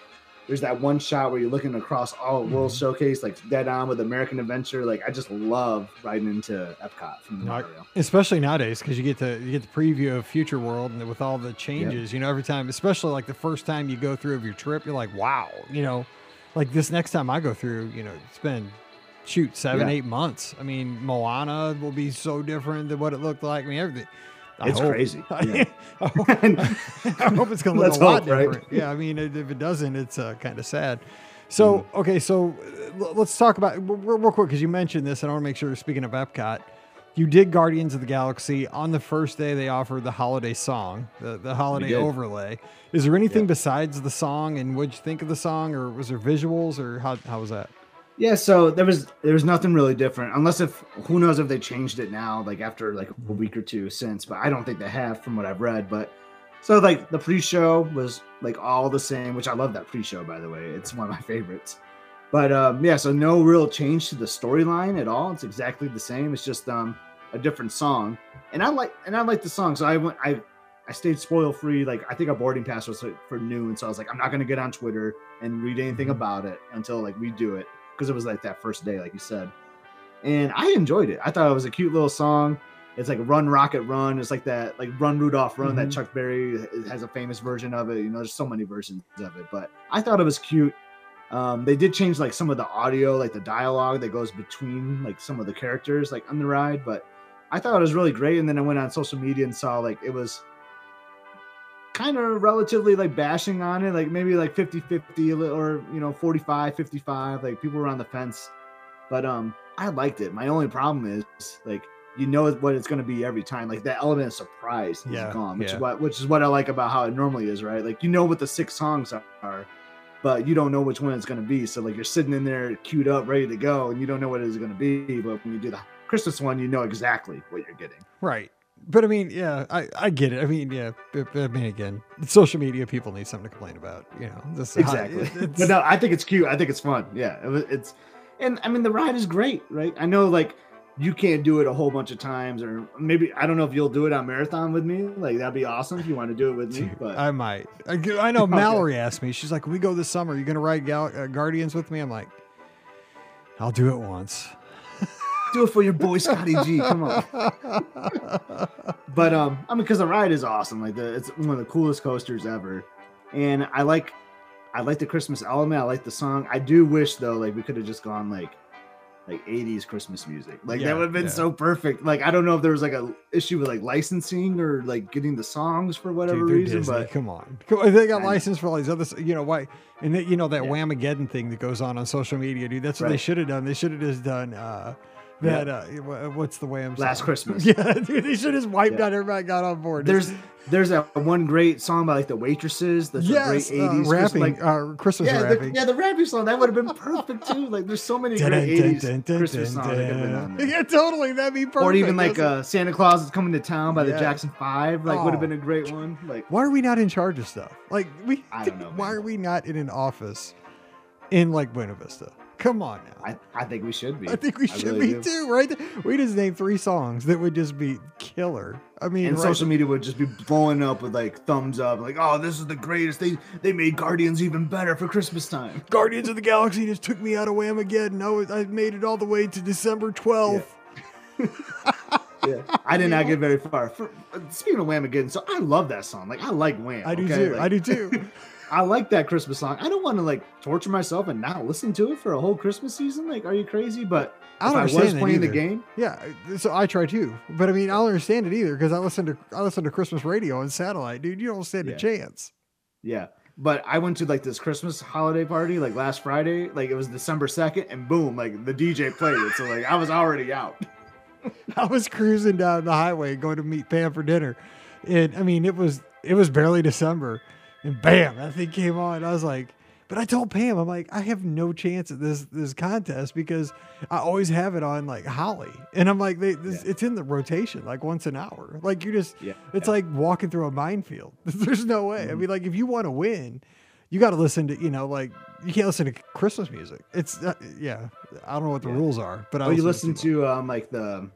there's that one shot where you're looking across all World Mhm. Showcase, like dead on with American Adventure. Like I just love riding into Epcot from Mario. especially nowadays because you get to you get the preview of future world and with all the changes you know every time especially like the first time you go through of your trip you're like wow you know like this next time i go through you know it's been shoot seven Yeah. eight months i mean moana will be so different than what it looked like i mean everything I It's hope- crazy. Yeah. I, hope, I hope it's gonna look Let's a lot hope, right? different yeah i mean if it doesn't it's uh, kind of sad so Mm-hmm. okay so uh, let's talk about real, real quick because you mentioned this and i want to make sure speaking of epcot you did Guardians of the Galaxy on the first day. They offered the holiday song, the, the holiday overlay. Is there anything Yeah. besides the song, and what'd you think of the song, or was there visuals, or how how was that? Yeah, so there was there was nothing really different, unless if who knows if they changed it now, like after like a week or two since, but I don't think they have from what I've read. But so like the pre-show was like all the same, which I love that pre-show by the way. It's one of my favorites. But um yeah, so no real change to the storyline at all. It's exactly the same. It's just um a different song. And I like and I like the song. So I went I I stayed spoil free. Like I think our boarding pass was like, for noon, so I was like, I'm not gonna get on Twitter and read anything Mhm. about it until like we do it because it was like that first day, like you said. And I enjoyed it. I thought it was a cute little song. It's like Run Rocket Run. It's like that, like Run Rudolph Run Mhm. that Chuck Berry has a famous version of it. You know, there's so many versions of it, but I thought it was cute. Um, they did change like some of the audio, like the dialogue that goes between like some of the characters, like on the ride. But I thought it was really great. And then I went on social media and saw like it was kind of relatively like bashing on it, like maybe like 50 50 or you know 45 55. Like people were on the fence, but um, I liked it. My only problem is like you know what it's going to be every time. Like that element of surprise is Yeah, gone, which yeah. is what which is what I like about how it normally is, right? Like you know what the six songs are, but you don't know which one it's going to be. So like you're sitting in there queued up, ready to go, and you don't know what it's going to be. But when you do the Christmas one, you know exactly what you're getting. Right. But I mean, yeah, I, I get it. I mean, yeah, I mean, again, social media people need something to complain about. You know, this exactly. it's- but no, I think it's cute. I think it's fun. Yeah, it it's, and I mean the ride is great, right? I know like you can't do it a whole bunch of times, or maybe I don't know if you'll do it on marathon with me. Like that'd be awesome if you want to do it with me. But I might. I know Okay. Mallory asked me. She's like, "We go this summer. You gonna ride Gal- uh, Guardians with me?" I'm like, "I'll do it once." Do it for your boy Scotty G. Come on. But um, I mean, because the ride is awesome. Like the it's one of the coolest coasters ever, and I like, I like the Christmas element. I like the song. I do wish though, like we could have just gone like, like '80s Christmas music. Like Yeah, that would have been yeah. so perfect. Like I don't know if there was like a issue with like licensing or like getting the songs for whatever Dude, reason, Disney. but come on, they got licensed for all these other, you know why? And they, you know that Yeah. Whamageddon thing that goes on on social media, dude. That's what they should have done. They should have just done uh, Yeah. that. Uh, wha- what's the Wham? Last song? Christmas. Yeah, dude. They should have just wiped Yeah. out everybody got on board. there's there's that one great song by like the waitresses. the, yes, great uh, '80s rapping, Like, uh, Christmas yeah, the, rapping. yeah, the rapping song that would have been perfect too. Like, there's so many Dun, great dun, '80s dun, dun, Christmas dun, songs that could have been on there. Yeah, totally. That'd be perfect. or even like uh, Santa Claus is coming to town by the Jackson Five. Like, would Oh. have been a great one. Like, Why are we not in charge of stuff? Like we, I don't know, Why man. are we not in an office in like Buena Vista? Come on now. I, I think we should be. I think we should really be do. too, right? We just named three songs that would just be killer. I mean, And right- social media would just be blowing up with like thumbs up, like, "Oh, this is the greatest! They they made Guardians even better for Christmas time." Guardians of the Galaxy just took me out of Wham again. was, I made it all the way to December twelfth. Yeah, I did not get very far. For, uh, speaking of Whamageddon, so I love that song. Like, I like Wham. I do okay? too. Like, I do too. I like that Christmas song. I don't want to like torture myself and not listen to it for a whole Christmas season. Like, are you crazy? But I don't I was playing the game, Yeah, so I try too, but I mean, I don't understand it either because I listen to I listen to Christmas radio and satellite, dude. You don't stand a chance. yeah. But I went to like this Christmas holiday party like last Friday. Like it was December second, and boom, like the DJ played it. So like I was already out. I was cruising down the highway going to meet Pam for dinner, and I mean, it was it was barely December, and bam, that thing came on. I was like, but I told Pam, I'm like, I have no chance at this this contest because I always have it on like Holly, and I'm like, they, this, Yeah. it's in the rotation like once an hour. Like you just, Yeah. it's like walking through a minefield. There's no way. I Mhm. mean, like if you want to win. You got to listen to, you know, like you can't listen to Christmas music. It's, uh, yeah, I don't know what the Yeah. rules are, but I you listen listen to um like the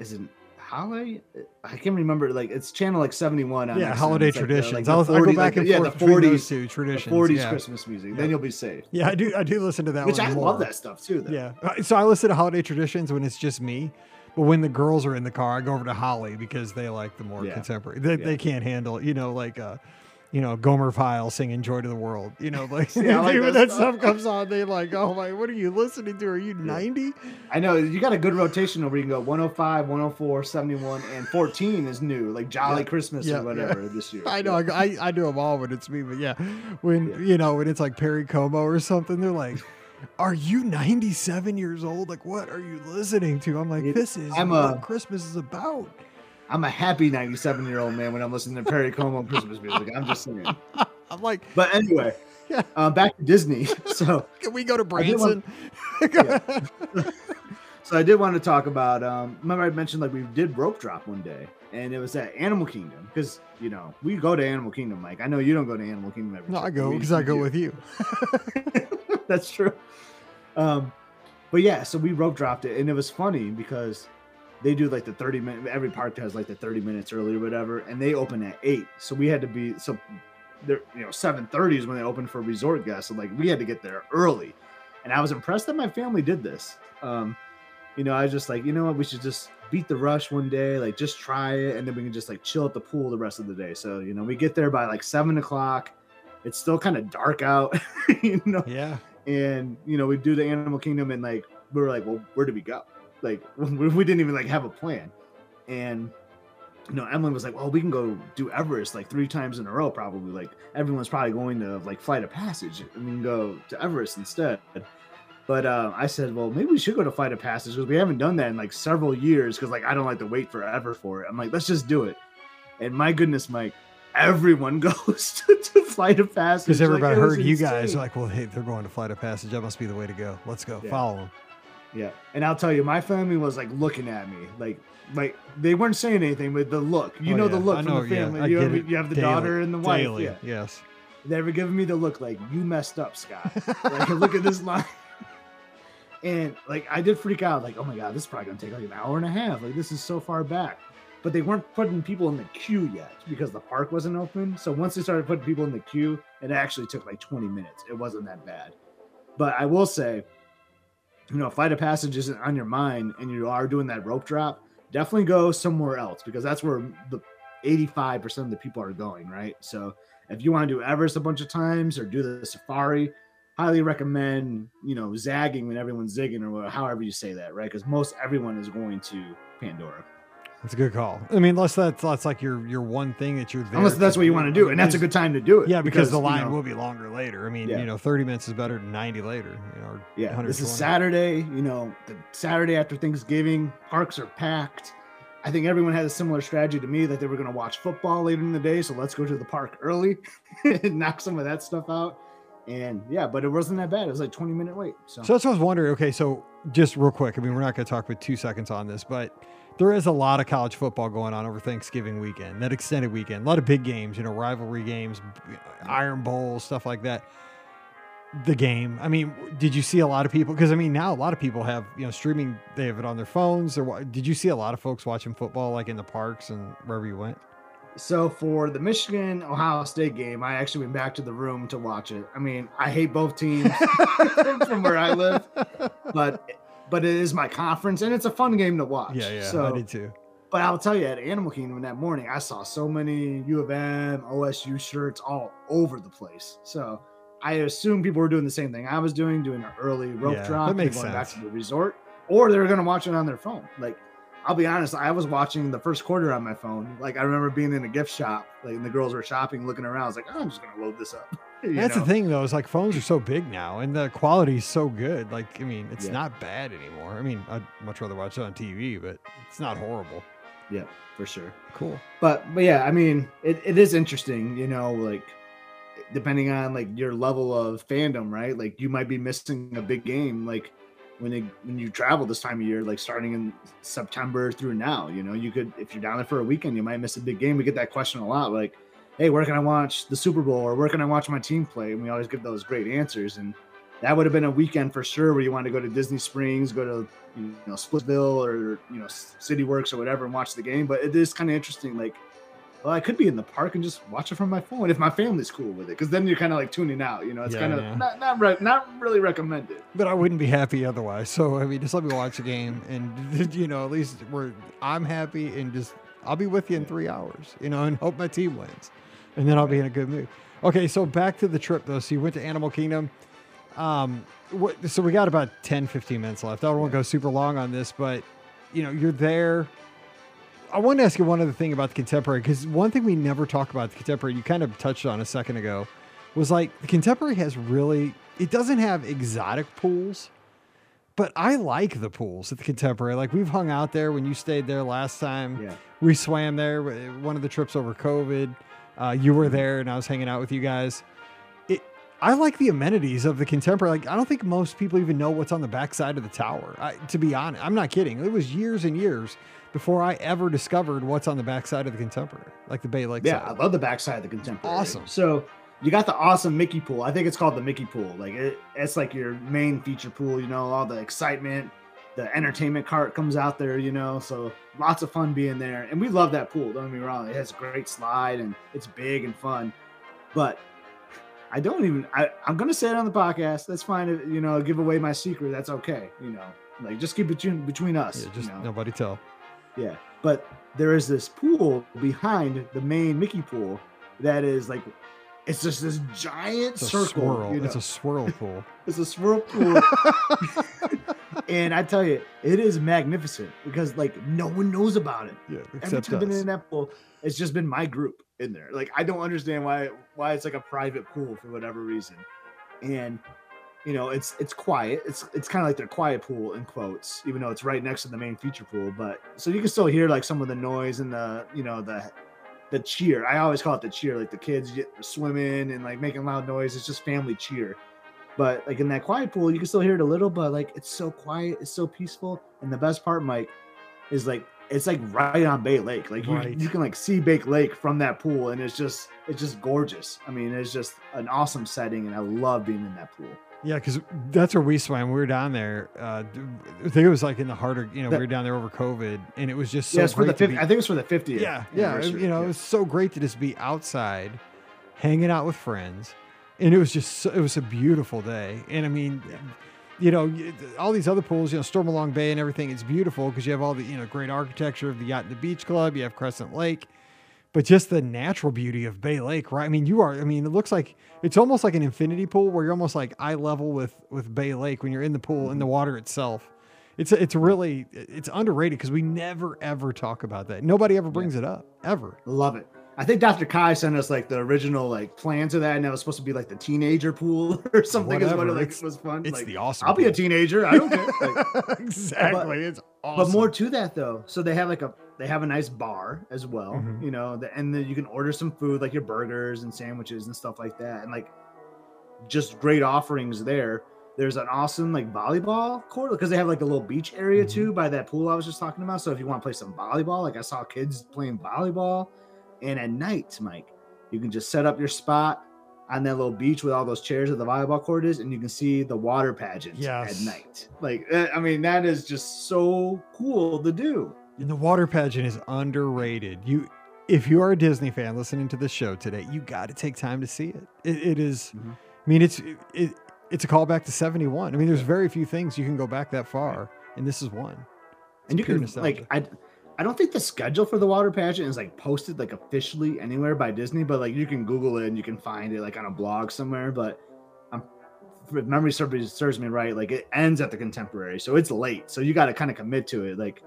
is it holiday. I can't remember. Like it's channel like seventy one. yeah, holiday It's like the- traditions. like the I'll, I'll 40 go back like and yeah, forth the between those 40s two the traditions. forties yeah. Christmas music. Yeah. Then you'll be safe. Yeah, I do. I do listen to that Which. I more. love that stuff too. Though. Yeah. Uh, So I listen to holiday traditions when it's just me. But when the girls are in the car, I go over to Holly because they like the more Yeah. contemporary. They, Yeah. they can't handle, you know, like, uh, you know, Gomer Pyle singing "Joy to the World." You know, like, I like when that stuff. stuff comes on, they like, oh my, what are you listening to? Are you ninety? I know you got a good rotation over. You can go 105, 104, 71, and 14 is new, like Jolly Yeah. Christmas Yeah, or whatever this year. I know, I, I, do them all when it's me, but yeah, when Yeah. you know when it's like Perry Como or something, they're like. Are you 97 years old? Like, what are you listening to? I'm like, It- this is I'm what a- Christmas is about. I'm a happy 97 year old man when I'm listening to Perry Como Christmas music. I'm just saying. I'm like, But anyway, Yeah. uh, back to Disney. So, Can we go to I Branson? want- so I did want to talk about. Um, remember I mentioned like we did rope drop one day, and it was at Animal Kingdom because you know we go to Animal Kingdom. Mike, I know you don't go to Animal Kingdom every. no, I go because I go do. with you. That's true. Um, but yeah, so we rope dropped it, and it was funny because they do like the 30 minute. Every park has like the 30 minutes early or whatever, and they open at eight. So we had to be so they're you know 7:30 is when they open for resort guests. So like we had to get there early, and I was impressed that my family did this. Um, you know, I was just like, you know what, we should just beat the rush one day, like just try it, and then we can just like chill at the pool the rest of the day. So you know, we get there by like seven o'clock. It's still kind of dark out, you know Yeah. and you know we do the animal kingdom and like we were like well where do we go like we, we didn't even like have a plan and you know emily was like well we can go do everest like three times in a row probably like everyone's probably going to like flight of passage and we can go to everest instead but uh, i said well maybe we should go to flight of passage because we haven't done that in like several years because like i don't like to wait forever for it i'm like let's just do it and my goodness mike everyone goes to, to flight of passage Because everybody was heard you guys are like, well, hey, they're going to Flight of Passage. That must be the way to go. Let's go. Yeah. Follow them. Yeah, and I'll tell you, my family was like looking at me, like, like they weren't saying anything, but the look, you Oh, know, the look I from know, the family. I you, have, you have the Daily. daughter and the wife. Daily. Yeah, Yes. they were giving me the look, like you messed up, Scott. like, look at this line. And like, I did freak out, like, oh my god, this is probably gonna take like an hour and a half. Like, this is so far back. But they weren't putting people in the queue yet because the park wasn't open. So once they started putting people in the queue, it actually took like 20 minutes. It wasn't that bad. But I will say, you know, flight of passage isn't on your mind and you are doing that rope drop, definitely go somewhere else because that's where the 85% of the people are going, right? So if you want to do Everest a bunch of times or do the safari, highly recommend, you know, zagging when everyone's zigging or however you say that, right? Because most everyone is going to Pandora. That's a good call. I mean, unless that's, that's like your your one thing that you're there. Unless that's what you want to do. And that's a good time to do it. Yeah, because, the you line know, will be longer later. I mean, Yeah. you know, 30 minutes is better than 90 later. You know, Yeah, this is Saturday. You know, the Saturday after Thanksgiving, parks are packed. I think everyone had a similar strategy to me that they were going to watch football later in the day. So let's go to the park early and knock some of that stuff out. And yeah, but it wasn't that bad. It was like 20 minute wait. So, So that's what I was wondering. Okay, so just real quick. I mean, we're not going to talk for two seconds on this, but there is a lot of college football going on over Thanksgiving weekend, that extended weekend. A lot of big games, you know, rivalry games, Iron Bowl, stuff like that. The game. I mean, did you see a lot of people? Because I mean, now a lot of people have you know streaming. They have it on their phones. Or did you see a lot of folks watching football like in the parks and wherever you went? so for the Michigan Ohio State game, I actually went back to the room to watch it. I mean, I hate both teams from where I live, but but it is my conference and it's a fun game to watch. Yeah, yeah, So, I did too. But I'll tell you, at Animal Kingdom that morning, I saw so many U of M, OSU shirts all over the place. So I assume people were doing the same thing I was doing, doing an early rope Yeah, drop, that makes going back to the resort, or they were going to watch it on their phone. Like, I'll be honest, I was watching the first quarter on my phone. Like, I remember being in a gift shop, like, and the girls were shopping, looking around. I was like, oh, I'm just going to load this up. That's know? the thing, though. Is like phones are so big now, and the quality is so good. Like, I mean, it's Yeah. not bad anymore. I mean, I'd much rather watch it on TV, but it's not horrible. Yeah, for sure. Cool. but but yeah i mean it, it is interesting you know like depending on like your level of fandom right like you might be missing a big game like when when you travel this time of year like starting in september through now you know you could if you're down there for a weekend you might miss a big game we get that question a lot like hey where can i watch the super bowl or where can i watch my team play and we always give those great answers and that would have been a weekend for sure where you want to go to Disney Springs, go to you know Splitsville or you know City Works or whatever and watch the game. But it is kind of interesting, like well, I could be in the park and just watch it from my phone if my family's cool with it, because then you're kind of like tuning out. You know, it's Yeah, kind of yeah. not not re- not really recommended. But I wouldn't be happy otherwise. So I mean, just let me watch the game, and you know, at least we're I'm happy, and just I'll be with you in three hours, you know, and hope my team wins, and then I'll be in a good mood. Okay, so back to the trip though. So you went to Animal Kingdom. Um, what, so we got about 10, 15 minutes left. I don't want to go super long on this, but you know, you're there. I want to ask you one other thing about the contemporary because one thing we never talk about the contemporary, you kind of touched on a second ago, was like the contemporary has really it doesn't have exotic pools, but I like the pools at the contemporary. Like we've hung out there when you stayed there last time. Yeah. We swam there uh, one of the trips over COVID. Uh, you were there and I was hanging out with you guys. It I like the amenities of the contemporary. Like I don't think most people even know what's on the backside of the tower. I, to be honest, I'm not kidding. It was years and years before I ever discovered what's on the backside of the contemporary, like the Bay Lake Yeah, I love the backside of the contemporary. Awesome. So you got the awesome Mickey pool. I think it's called the Mickey pool. Like it, it's like your main feature pool. You know, all the excitement, the entertainment cart comes out there. You know, so lots of fun being there. And we love that pool. Don't get me wrong. It has a great slide and it's big and fun. But I don't even. I, I'm gonna say it on the podcast. That's fine. If, you know, give away my secret. That's okay. You know, like just keep it between between us. Yeah, just you know? nobody tell. Yeah, but there is this pool behind the main Mickey pool that is like, it's just this giant It's circle. swirl. you know? It's a swirl pool. It's a swirl pool, and I tell you, it is magnificent because like no one knows about it. Yeah, Every except time I've been in that pool, it's just been my group in there. Like I don't understand why why it's like a private pool for whatever reason, and you know it's it's quiet. It's it's kind of like their quiet pool in quotes, even though it's right next to the main feature pool. But so you can still hear like some of the noise and the you know the the cheer. I always call it the cheer, like the kids get, swimming and like making loud noise. It's just family cheer. But like in that quiet pool, you can still hear it a little, but like it's so quiet, it's so peaceful. And the best part, Mike, is like it's like right on Bay Lake. Like you, Right. you can like see Bay Lake from that pool, and it's just it's just gorgeous. I mean, it's just an awesome setting, and I love being in that pool. Yeah, because that's where we swam. We were down there. Uh, I think it was like in the heart of, you know, we were down there over COVID, and it was just so yeah, for the great to 50, be- I think it was for the 50th. yeah, yeah, you know, it was so great to just be outside, hanging out with friends, and it was just so, it was a beautiful day. And I mean, you know, all these other pools, you know, Stormalong Bay and everything, it's beautiful because you have all the you know great architecture of the Yacht and the Beach Club. You have Crescent Lake. But just the natural beauty of Bay Lake, right? I mean, you are. I mean, it looks like it's almost like an infinity pool where you're almost like eye level with with Bay Lake when you're in the pool in the mm-hmm. water itself. It's it's really it's underrated because we never ever talk about that. Nobody ever brings it up ever. Love it. I think Dr. Kai sent us like the original like plans of that, and that was supposed to be like the teenager pool or something. Whatever. it, like It's- was fun. It's like, the awesome. I'll be a teenager. I don't care. Like, exactly. it's awesome. But more to that though. So they have like a they have a nice bar as well. Mhm. You know, the, and then you can order some food like your burgers and sandwiches and stuff like that, and like just great offerings there. There's an awesome like volleyball court because they have like a little beach area Mhm. too by that pool I was just talking about. So if you want to play some volleyball, like I saw kids playing volleyball, and at night, Mike, you can just set up your spot on that little beach with all those chairs that the volleyball court is, and you can see the water pageant Yes. at night. Like, eh, I mean, that is just so cool to do. And the water pageant is underrated. You, if you are a Disney fan listening to this show today, you got to take time to see it. It, it is- Mhm. I mean, it's it, it's a callback to '71. I mean, there's very few things you can go back that far, and this is one. It's and you can nostalgia. like I I don't think the schedule for the water pageant is like posted like officially anywhere by Disney, but like you can Google it and you can find it like on a blog somewhere. But I'm if memory serves, serves me right, like it ends at the contemporary, so it's late. So you got to kind of commit to it. Like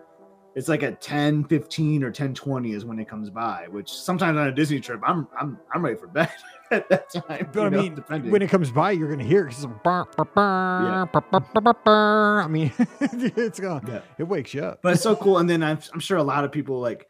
it's like at 10 15 or 10 20 is when it comes by, which sometimes on a Disney trip, I'm I'm I'm ready for bed at that time. But I know, mean, depending. when it comes by, you're gonna hear it. 'cause It's like, "Burr, burr, burr, burr, burr, burr, burr." I mean, it's gonna yeah. it wakes you up. but it's so cool. And then I'm, I'm sure a lot of people like,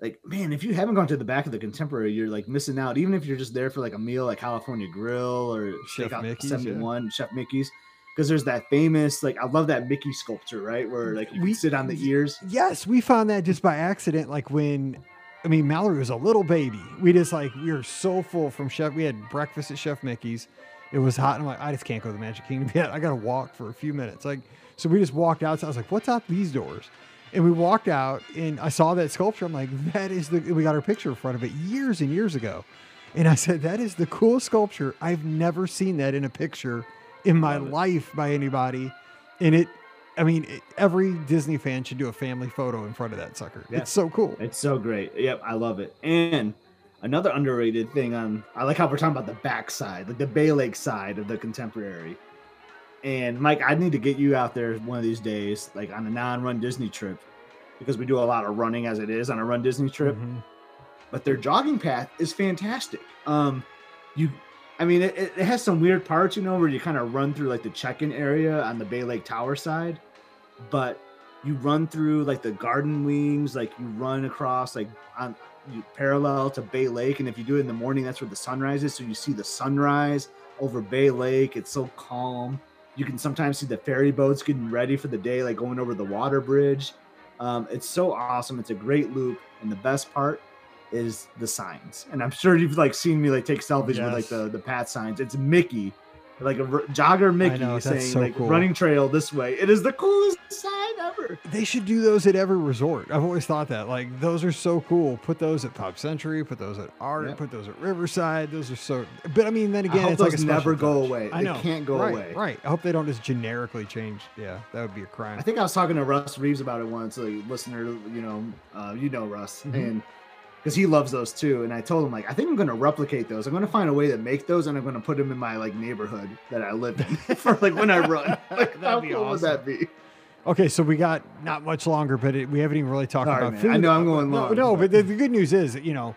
like, man, if you haven't gone to the back of the contemporary, you're like missing out. Even if you're just there for like a meal, like California Grill or Chef Mickey's, yeah. 71, Chef Mickey's, because there's that famous, like, I love that Mickey sculpture, right? Where like you We- sit on the ears. Yes, we found that just by accident. Like when, I mean, Mallory was a little baby. We just like we were so full from Chef. We had breakfast at Chef Mickey's, It was hot. And I'm like, I just can't go to the Magic Kingdom yet. I got to walk for a few minutes. Like, so we just walked outside. I was like, what's out these doors? And we walked out and I saw that sculpture. I'm like, that is the, we got our picture in front of it years and years ago. And I said, that is the coolest sculpture. I've never seen that in a picture in my life by anybody. And it, I mean, it, every Disney fan should do a family photo in front of that sucker. Yeah. It's so cool. It's so great. Yep, I love it. And another underrated thing on I like how we're talking about the backside, like the Bay Lake side of the contemporary. And Mike, I need to get you out there one of these days, like on a non-run Disney trip, because we do a lot of running as it is on a run Disney trip. Mhm. But their jogging path is fantastic. Um, you, I mean, it, it has some weird parts, you know, where you kind of run through like the check-in area on the Bay Lake Tower side, but you run through like the garden wings, like you run across like on you parallel to Bay Lake, and if you do it in the morning, that's where the sunrise is. So you see the sunrise over Bay Lake. It's so calm. You can sometimes see the ferry boats getting ready for the day, like going over the water bridge. Um, it's so awesome. It's a great loop, and the best part is the signs. And I'm sure you've like seen me like take selfies with like the the Pat signs. It's Mickey, like a r- jogger Mickey know, saying so like cool. running trail this way. It is the coolest sign ever. They should do those at every resort. I've always thought that. Like those are so cool. Put those at Pop Century. Put those at Art. Yep. Put those at Riverside. Those are so. But I mean, then again, it's like a never go touch. away. I They know. can't go right, away. Right. I hope they don't just generically change. Yeah, that would be a crime. I think I was talking to Russ Reeves about it once, a listener, you know, uh, you know Russ, Mhm. and because he loves those too. And I told him like, I think I'm going to replicate those. I'm going to find a way to make those, and I'm going to put them in my like neighborhood that I live in for like when I run. Like, That'd how be cool would that be? Okay, so we got not much longer, but it, we haven't even really talked Sorry, about man. food. I know I'm going no, long, No, but- but the, the good news is, you know,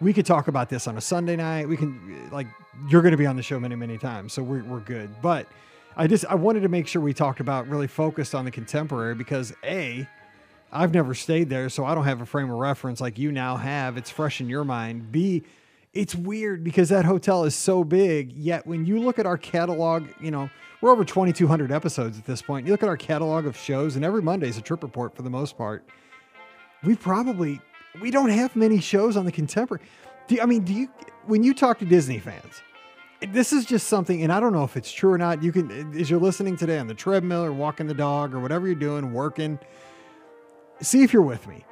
we could talk about this on a Sunday night. We can, like, you're going to be on the show many, many times, so we're, we're good. But I just, I wanted to make sure we talked about really focused on the contemporary because A, I've never stayed there, so I don't have a frame of reference like you now have. It's fresh in your mind. B, it's weird because that hotel is so big, yet when you look at our catalog, you know, we're over 2,200 episodes at this point. You look at our catalog of shows, and every Monday is a trip report for the most part. We probably we don't have many shows on the contemporary. Do, I mean, do you when you talk to Disney fans? This is just something, and I don't know if it's true or not. You can, as you're listening today on the treadmill or walking the dog or whatever you're doing, working, see if you're with me.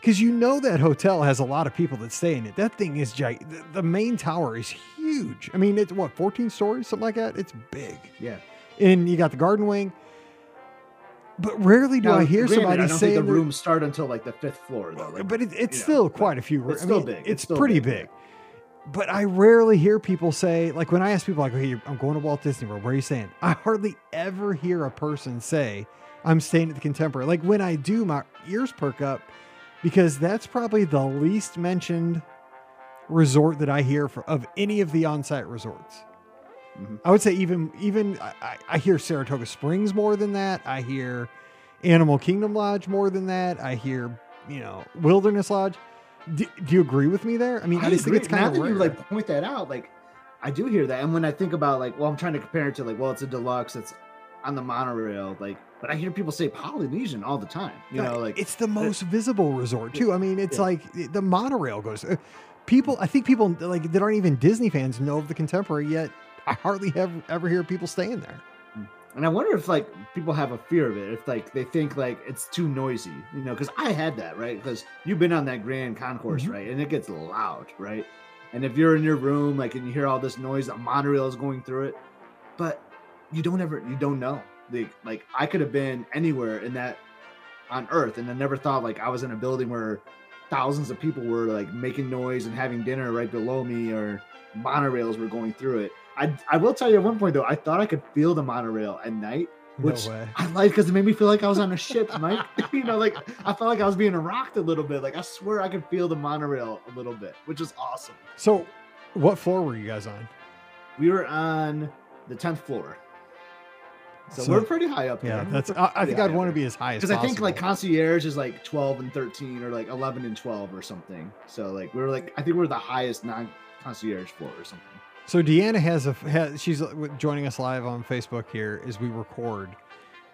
Because you know that hotel has a lot of people that stay in it. That thing is giant. The, the main tower is huge. I mean, it's what, 14 stories, something like that? It's big. Yeah. And you got the garden wing. But rarely do Now, I hear granted, somebody I don't saying think the rooms start until like the fifth floor though. Like, but it, it's you know, still quite a few. rooms. it's I still mean, big. It's, It's still pretty big, big. But I rarely hear people say, like when I ask people, like, "Hey, I'm going to Walt Disney World. Where are you staying?" I hardly ever hear a person say, "I'm staying at the Contemporary." Like when I do, my ears perk up because that's probably the least mentioned resort that I hear for, of any of the on-site resorts. Mhm. I would say even even I, I- I hear Saratoga Springs more than that. I hear Animal Kingdom Lodge more than that. I hear you know Wilderness Lodge. Do, do you agree with me there? I mean, I, just think it's kind now of that rare. you like point that out. Like, I do hear that, and when I think about like, well, I'm trying to compare it to like, well, it's a deluxe, it's on the monorail, like, but I hear people say Polynesian all the time. You know, like it's the most visible resort too. I mean, it's Yeah. like the monorail goes. uh, People, I think people like that aren't even Disney fans know of the Contemporary yet. I hardly have ever hear people staying there. And I wonder if like people have a fear of it, if like they think like it's too noisy, you know, because I had that, right? Because you've been on that grand concourse, Mhm. right? And it gets loud, right? And if you're in your room, like, and you hear all this noise, a monorail is going through it, but you don't ever, you don't know. Like, like I could have been anywhere in that on Earth, and I never thought like I was in a building where thousands of people were like making noise and having dinner right below me, or monorails were going through it. I, I will tell you at one point though, I thought I could feel the monorail at night, which no. I like because it made me feel like I was on a ship, Mike. you know, like I felt like I was being rocked a little bit. Like I swear I could feel the monorail a little bit, which is awesome. So, what floor were you guys on? We were on the tenth floor, so, So- we're pretty high up Yeah, there. that's. I, I think I'd want to be as high as because. I think like concierge is like twelve and thirteen, or like eleven and twelve, or something. So like we're like I think we're the highest non concierge floor or something. So Deanna has a has, she's uh, joining us live on Facebook here as we record,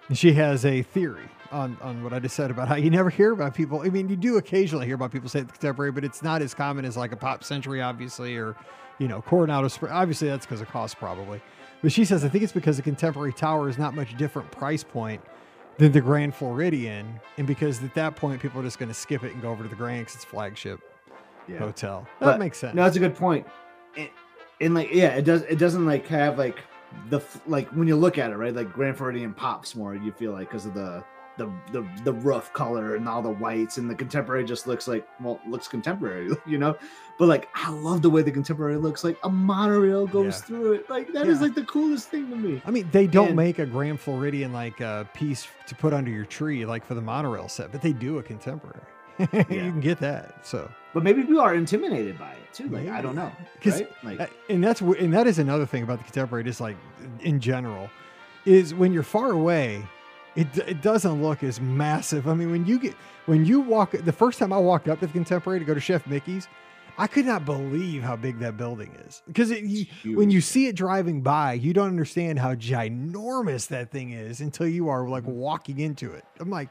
And she has a theory on, on what I just said about how you never hear about people. I mean, you do occasionally hear about people say contemporary, but it's not as common as like a pop century, obviously, or, you know, Coronado Spring. Obviously, that's because of cost, probably. But she says, I think it's because the contemporary tower is not much different price point than the Grand Floridian. And because at that point, people are just going to skip it and go over to the Grand because it's flagship Yeah. hotel. That But- makes sense. No, that's a good point. And, and like, yeah, it does. It doesn't like have like the like when you look at it, right? Like Grand Floridian pops more. You feel like because of the the the the roof color and all the whites, and the contemporary just looks like well, looks contemporary, you know. But like, I love the way the contemporary looks. Like a monorail goes Yeah. through it. Like that is Yeah. like the coolest thing to me. I mean, they don't And- make a Grand Floridian like a piece to put under your tree, like for the monorail set, but they do a contemporary. you can get that. So, But maybe people are intimidated by it too. Like I don't know, right? Like uh, and that's and that is another thing about the contemporary, just like in general, is when you're far away, it it doesn't look as massive. I mean, when you get when you walk, the first time I walked up to the contemporary to go to Chef Mickey's, I could not believe how big that building is because when you see it driving by, you don't understand how ginormous that thing is until you are like mm-hmm. walking into it. I'm like,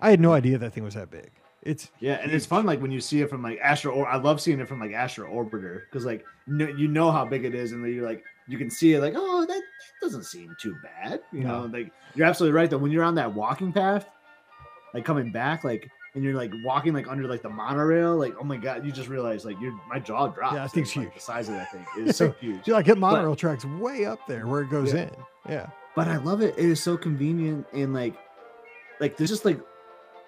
I had no idea that thing was that big. It's Yeah, and it's fun like when you see it from like Astro or I love seeing it from like Astro Orbiter because like no, you know how big it is and then you're like you can see it like oh that doesn't seem too bad you No. know like you're absolutely right though when you're on that walking path like coming back like and you're like walking like under like the monorail like oh my god you just realize like your my jaw drops that thing's It's, like, huge. the size of that thing is so huge you like hit monorail tracks way up there where it goes Yeah. in. Yeah. but I love it. It is so convenient and like, like there's just like,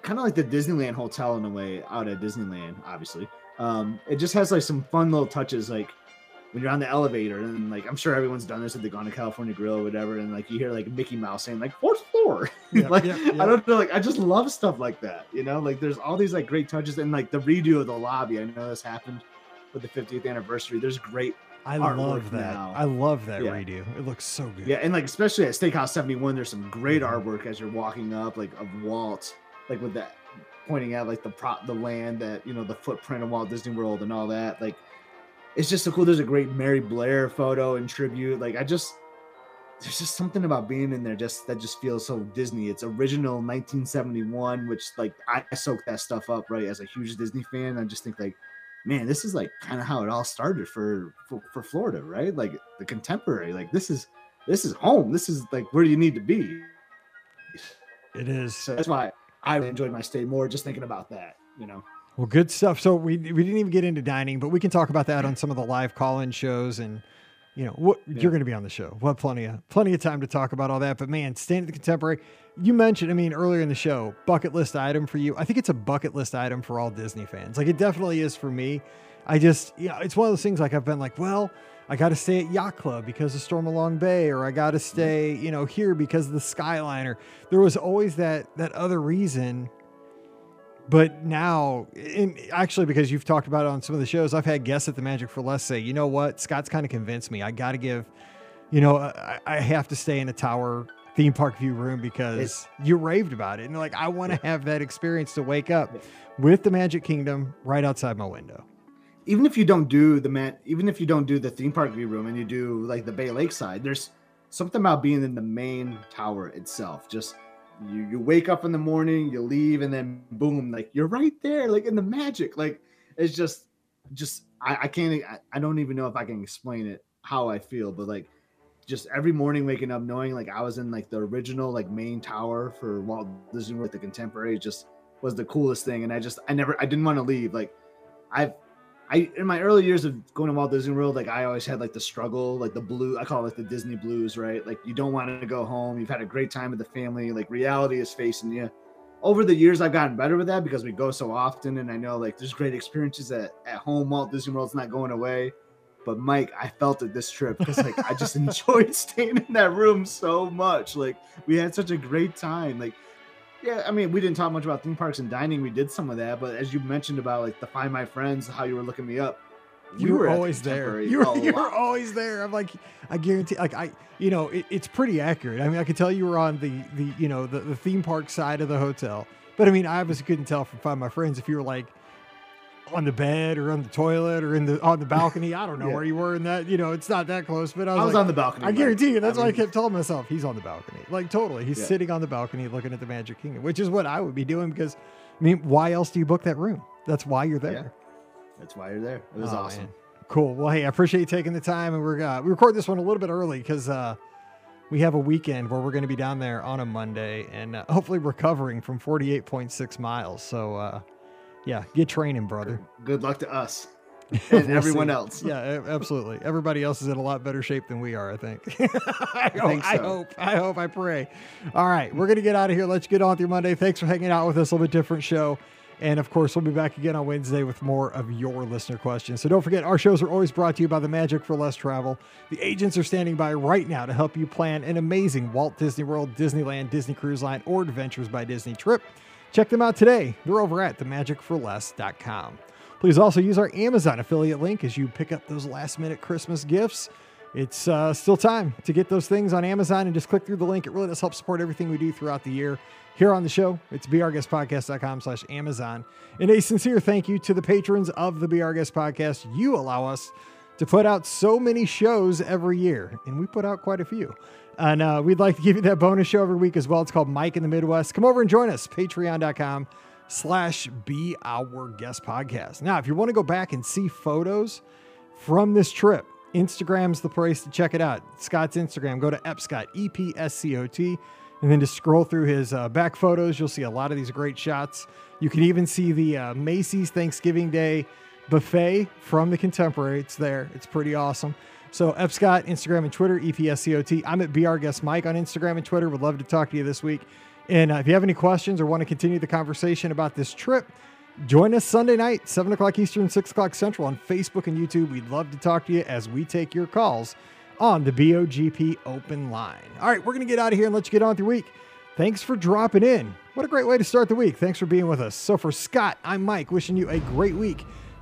kind of like the Disneyland hotel in a way out at Disneyland. Obviously, um, it just has like some fun little touches. Like when you're on the elevator and like I'm sure everyone's done this if they've gone to California Grill or whatever, and like you hear like Mickey Mouse saying like fourth floor. Yeah, like yeah, yeah. I don't know, like I just love stuff like that. You know, like there's all these like great touches and like the redo of the lobby. I know this happened with the 50th anniversary. There's great I love that. now. I love that Yeah. redo. It looks so good. Yeah, and like especially at Steakhouse 71, there's some great Mhm. artwork as you're walking up, like of Walt, like with that pointing out like the prop the land that you know the footprint of Walt Disney World and all that. Like it's just so cool. There's a great Mary Blair photo and tribute. Like I just there's just something about being in there just that just feels so Disney. It's original 1971, which like I soaked that stuff up right as a huge Disney fan. I just think like, man, this is like kind of how it all started for, for for Florida, right? Like the contemporary. Like this is this is home. This is like where you need to be. It is. So that's why I enjoyed my stay more just thinking about that. You know. Well, good stuff. So we we didn't even get into dining, but we can talk about that on some of the live call-in shows and you know, what Yeah. you're going to be on the show. We'll have plenty of plenty of time to talk about all that. But man, staying at the contemporary, you mentioned, I mean, earlier in the show, bucket list item for you. I think it's a bucket list item for all Disney fans. Like it definitely is for me. I just, yeah, it's one of those things like I've been like, well, I got to stay at Yacht Club because of Stormalong Bay, or I got to mm-hmm. stay, you know, here because of the Skyliner. There was always that that other reason but now, actually, because you've talked about it on some of the shows, I've had guests at the Magic for Less say, you know what, Scott's kind of convinced me. I got to give, you know, I, I have to stay in a tower theme park view room because you raved about it. And like, I want to have that experience to wake up Yeah. with the Magic Kingdom right outside my window. even if you don't do the man, even if you don't do the theme park view room and you do like the Bay Lake side, there's something about being in the main tower itself. Just you, you wake up in the morning, you leave, and then boom, like you're right there, like in the magic. Like it's just, just I, I can't, I, I don't even know if I can explain it how I feel, but like just every morning waking up knowing like I was in like the original like main tower for Walt Disney World, the contemporary, just was the coolest thing. And I just, I never, I didn't want to leave. Like I've I in my early years of going to Walt Disney World, like I always had like the struggle, like the blue. I call it like the Disney blues, right? Like you don't want to go home. You've had a great time with the family. Like reality is facing you. Over the years, I've gotten better with that because we go so often, and I know like there's great experiences at at home. Walt Disney World's not going away. But Mike, I felt it this trip because like I just enjoyed staying in that room so much. Like we had such a great time. Like yeah, I mean, we didn't talk much about theme parks and dining. We did some of that, but as you mentioned about like the Find My Friends, how you were looking me up, we You were the always there. You were, you were always there. I'm like, I guarantee, like I, you know, it, it's pretty accurate. I mean, I could tell you were on the the you know the, the theme park side of the hotel, but I mean, I obviously couldn't tell from Find My Friends if you were like on the bed or on the toilet or in the on the balcony. I don't know Yeah. where you were in that. You know, it's not that close, but I was, I was like, on the balcony. I guarantee you, that's I why I kept telling myself he's on the balcony. Like totally, he's Yeah. sitting on the balcony looking at the Magic Kingdom, which is what I would be doing because, I mean, why else do you book that room? That's why you're there. Yeah. That's why you're there. It was Oh, awesome. man. Cool. Well, hey, I appreciate you taking the time, and we're uh, we record this one a little bit early because uh, we have a weekend where we're going to be down there on a Monday and uh, hopefully recovering from 48.6 miles. So, uh, yeah, get training, brother. Good luck to us We'll and everyone see. else. Yeah, absolutely. Everybody else is in a lot better shape than we are, I think. I, hope, think I so. hope. I hope. I pray. All right, we're going to get out of here. Let's get on through Monday. Thanks for hanging out with us. A little bit different show. And of course, we'll be back again on Wednesday with more of your listener questions. So don't forget, our shows are always brought to you by the Magic for Less Travel. The agents are standing by right now to help you plan an amazing Walt Disney World, Disneyland, Disney Cruise Line, or Adventures by Disney trip. Check them out today. They're over at themagicforless.com. Please also use our Amazon affiliate link as you pick up those last minute Christmas gifts. It's uh, still time to get those things on Amazon and just click through the link. It really does help support everything we do throughout the year here on the show. It's beourguestpodcast.com slash Amazon. And a sincere thank you to the patrons of the Be Our Guest Podcast. You allow us to put out so many shows every year, and we put out quite a few. And uh, we'd like to give you that bonus show every week as well. It's called Mike in the Midwest. Come over and join us, patreon.com slash be our guest podcast. Now, if you want to go back and see photos from this trip, Instagram's the place to check it out. Scott's Instagram, go to Epscot, E P S C O T, and then just scroll through his uh, back photos. You'll see a lot of these great shots. You can even see the uh, Macy's Thanksgiving Day buffet from the Contemporary. It's there, it's pretty awesome. So, Epscot, Instagram, and Twitter, EPSCOT. I'm at Be Our Guest Mike on Instagram and Twitter. Would love to talk to you this week. And uh, if you have any questions or want to continue the conversation about this trip, Join us Sunday night, 7 o'clock Eastern, 6 o'clock Central on Facebook and YouTube. We'd love to talk to you as we take your calls on the BOGP open line. All right, we're going to get out of here and let you get on with your week. Thanks for dropping in. What a great way to start the week. Thanks for being with us. So, for Scott, I'm Mike, wishing you a great week.